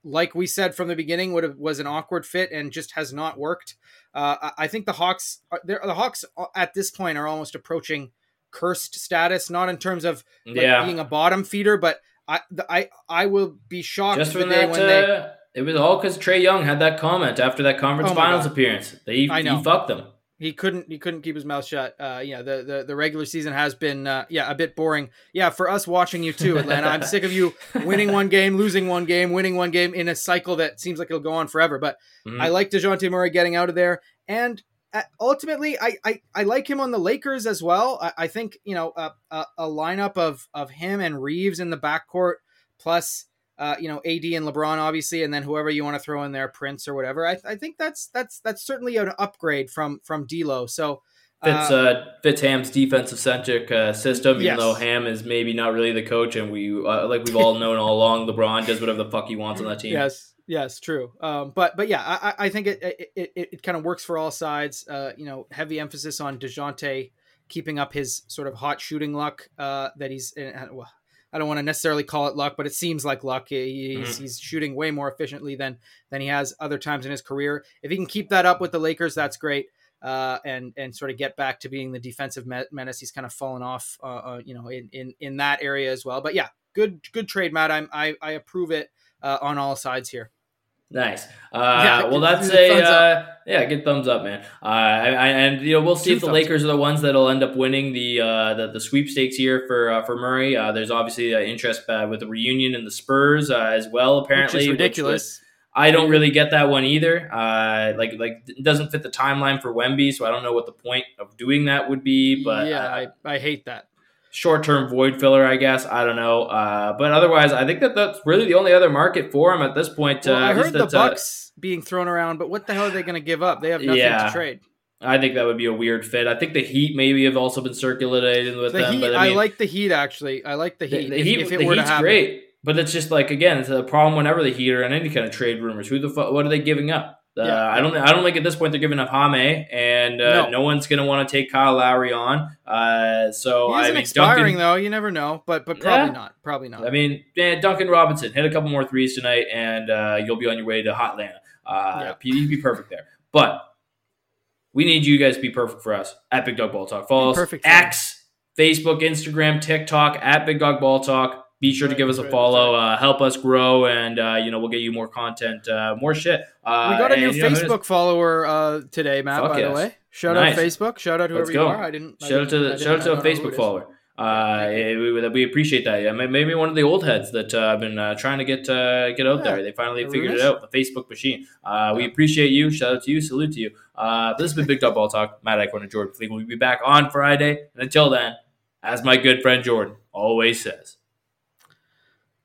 like we said from the beginning, would have was an awkward fit and just has not worked. Uh, I think the Hawks, the Hawks uh, at this point are almost approaching cursed status, not in terms of like, yeah. being a bottom feeder, but I I I will be shocked just the day when they. Uh, it was all because Trae Young had that comment after that conference oh finals God. appearance. They I know. he fucked them. He couldn't. He couldn't keep his mouth shut. Uh, yeah, the, the the regular season has been uh, yeah a bit boring. Yeah, for us watching you too, Atlanta. I'm sick of you winning one game, losing one game, winning one game in a cycle that seems like it'll go on forever. But mm-hmm. I like Dejounte Murray getting out of there, and uh, ultimately, I, I I like him on the Lakers as well. I, I think you know a, a, a lineup of of him and Reaves in the backcourt plus uh, you know, AD and LeBron, obviously, and then whoever you want to throw in there, Prince or whatever. I, I think that's that's that's certainly an upgrade from from D'Lo. So fits uh, uh, fits Ham's defensive centric uh, system, even yes. though Ham is maybe not really the coach, and we uh, like we've all known all along, LeBron does whatever the fuck he wants on that team. Yes, yes, true. Um, but but yeah, I, I think it it, it, it kind of works for all sides. Uh, you know, heavy emphasis on Dejounte keeping up his sort of hot shooting luck uh, that he's. Well, I don't want to necessarily call it luck, but it seems like luck. He's, mm-hmm. he's shooting way more efficiently than than he has other times in his career. If he can keep that up with the Lakers, that's great. Uh, and and sort of get back to being the defensive menace. He's kind of fallen off, uh, uh, you know, in, in in that area as well. But yeah, good good trade, Matt. I'm I, I approve it uh, on all sides here. Nice. Uh, yeah, well, that's a uh, yeah, good thumbs up, man. Uh, I, I, and you know we'll see Two if the Lakers up. are the ones that'll end up winning the uh, the, the sweepstakes here for uh, for Murray. Uh, there's obviously interest uh, with the reunion and the Spurs uh, as well. Apparently, which is ridiculous. Which, I don't really get that one either. Uh, like like it doesn't fit the timeline for Wemby, so I don't know what the point of doing that would be. But yeah, I, I hate that short term void filler, I guess. I don't know. Uh, but otherwise, I think that that's really the only other market for him at this point. Well, uh, I heard the uh, Bucks being thrown around, but what the hell are they going to give up? They have nothing yeah. to trade. I think that would be a weird fit. I think the Heat maybe have also been circulated with the them. Heat, but I, mean, I, like the Heat actually. I like the Heat. The, the if, Heat, if it the were Heat's to happen. great, but it's just like again, it's a problem whenever the Heat are in any kind of trade rumors. Who the fuck? What are they giving up? Uh, yeah. I don't. I don't think at this point they're giving up Hame, and uh, no. no. one's going to want to take Kyle Lowry on. Uh, so he isn't I mean, expiring Duncan, though. You never know, but but probably yeah. not. Probably not. I mean, yeah, Duncan Robinson hit a couple more threes tonight, and uh, you'll be on your way to Hot Atlanta. Uh, yeah. You'd be perfect there. But we need you guys to be perfect for us at Big Dog Ball Talk. Follow us perfect X, Facebook, Instagram, TikTok at Big Dog Ball Talk be sure to give us a follow. Uh, help us grow, and uh, you know we'll get you more content, uh, more shit. Uh, we got a new Facebook know, follower uh, today, Matt. By yes. the way, shout nice. out Facebook. Shout out to whoever you are. I didn't. Shout I didn't, out to the, shout out to a Facebook follower. Uh, we, we appreciate that. Yeah, maybe one of the old heads that uh, have been uh, trying to get uh, get out yeah. there. They finally figured it out. The Facebook machine. Uh, we appreciate you. Shout out to you. Salute to you. Uh, this has been Big Dog Ball Talk. Matt Eichhorn and Jordan Fleet. We'll be back on Friday. And until then, as my good friend Jordan always says.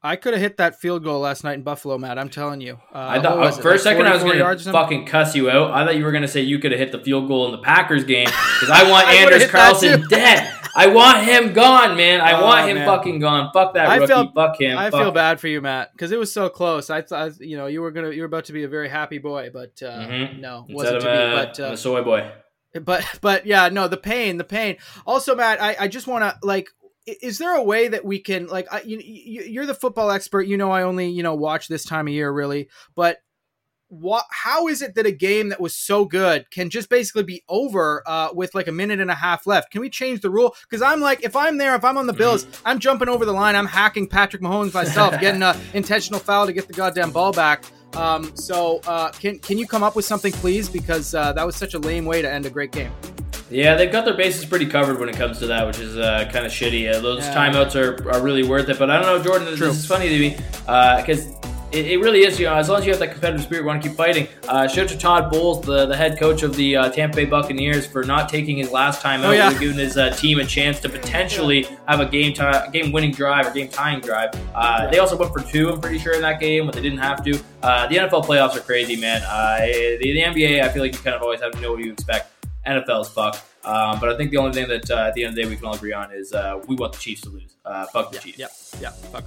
I could have hit that field goal last night in Buffalo, Matt. I'm telling you. Uh, I thought for like a second I was going to fucking cuss you out. I thought you were going to say you could have hit the field goal in the Packers game because I want I Anders Carlson dead. I want him gone, man. I oh, want him man. fucking gone. Fuck that I rookie. Feel, Fuck him. I Fuck feel bad for you, Matt, because it was so close. I thought you know you were gonna you were about to be a very happy boy, but uh, mm-hmm. no, wasn't to be. But uh, a soy boy. But but yeah, no, the pain, the pain. Also, Matt, I, I just want to like is there a way that we can like I, you, you're the football expert. You know i only you know watch this time of year really. But what how is it that a game that was so good can just basically be over uh, with like a minute and a half left? Can we change the rule? Because i'm like if i'm there if i'm on the bills mm-hmm. i'm jumping over the line. I'm hacking patrick mahomes myself getting an intentional foul to get the goddamn ball back. Um, so uh, can, can you come up with something please? Because uh, that was such a lame way to end a great game yeah, they've got their bases pretty covered when it comes to that, which is uh, kind of shitty. Uh, those yeah. timeouts are, are really worth it. But I don't know, Jordan. This, this is funny to me because uh, it, it, really is. You know, as long as you have that competitive spirit, you want to keep fighting. Uh, shout out to Todd Bowles, the, the head coach of the uh, Tampa Bay Buccaneers, for not taking his last time out, oh, yeah. giving his uh, team a chance to potentially have a game tie, game winning drive or game tying drive. Uh, they also went for two, I'm pretty sure, in that game, but they didn't have to. Uh, the NFL playoffs are crazy, man. Uh, the, the NBA, I feel like you kind of always have to know what you expect. NFL's fuck. Um, but I think the only thing that uh, at the end of the day we can all agree on is uh, we want the Chiefs to lose. Uh, fuck the yeah, Chiefs. Yeah, yeah, fuck.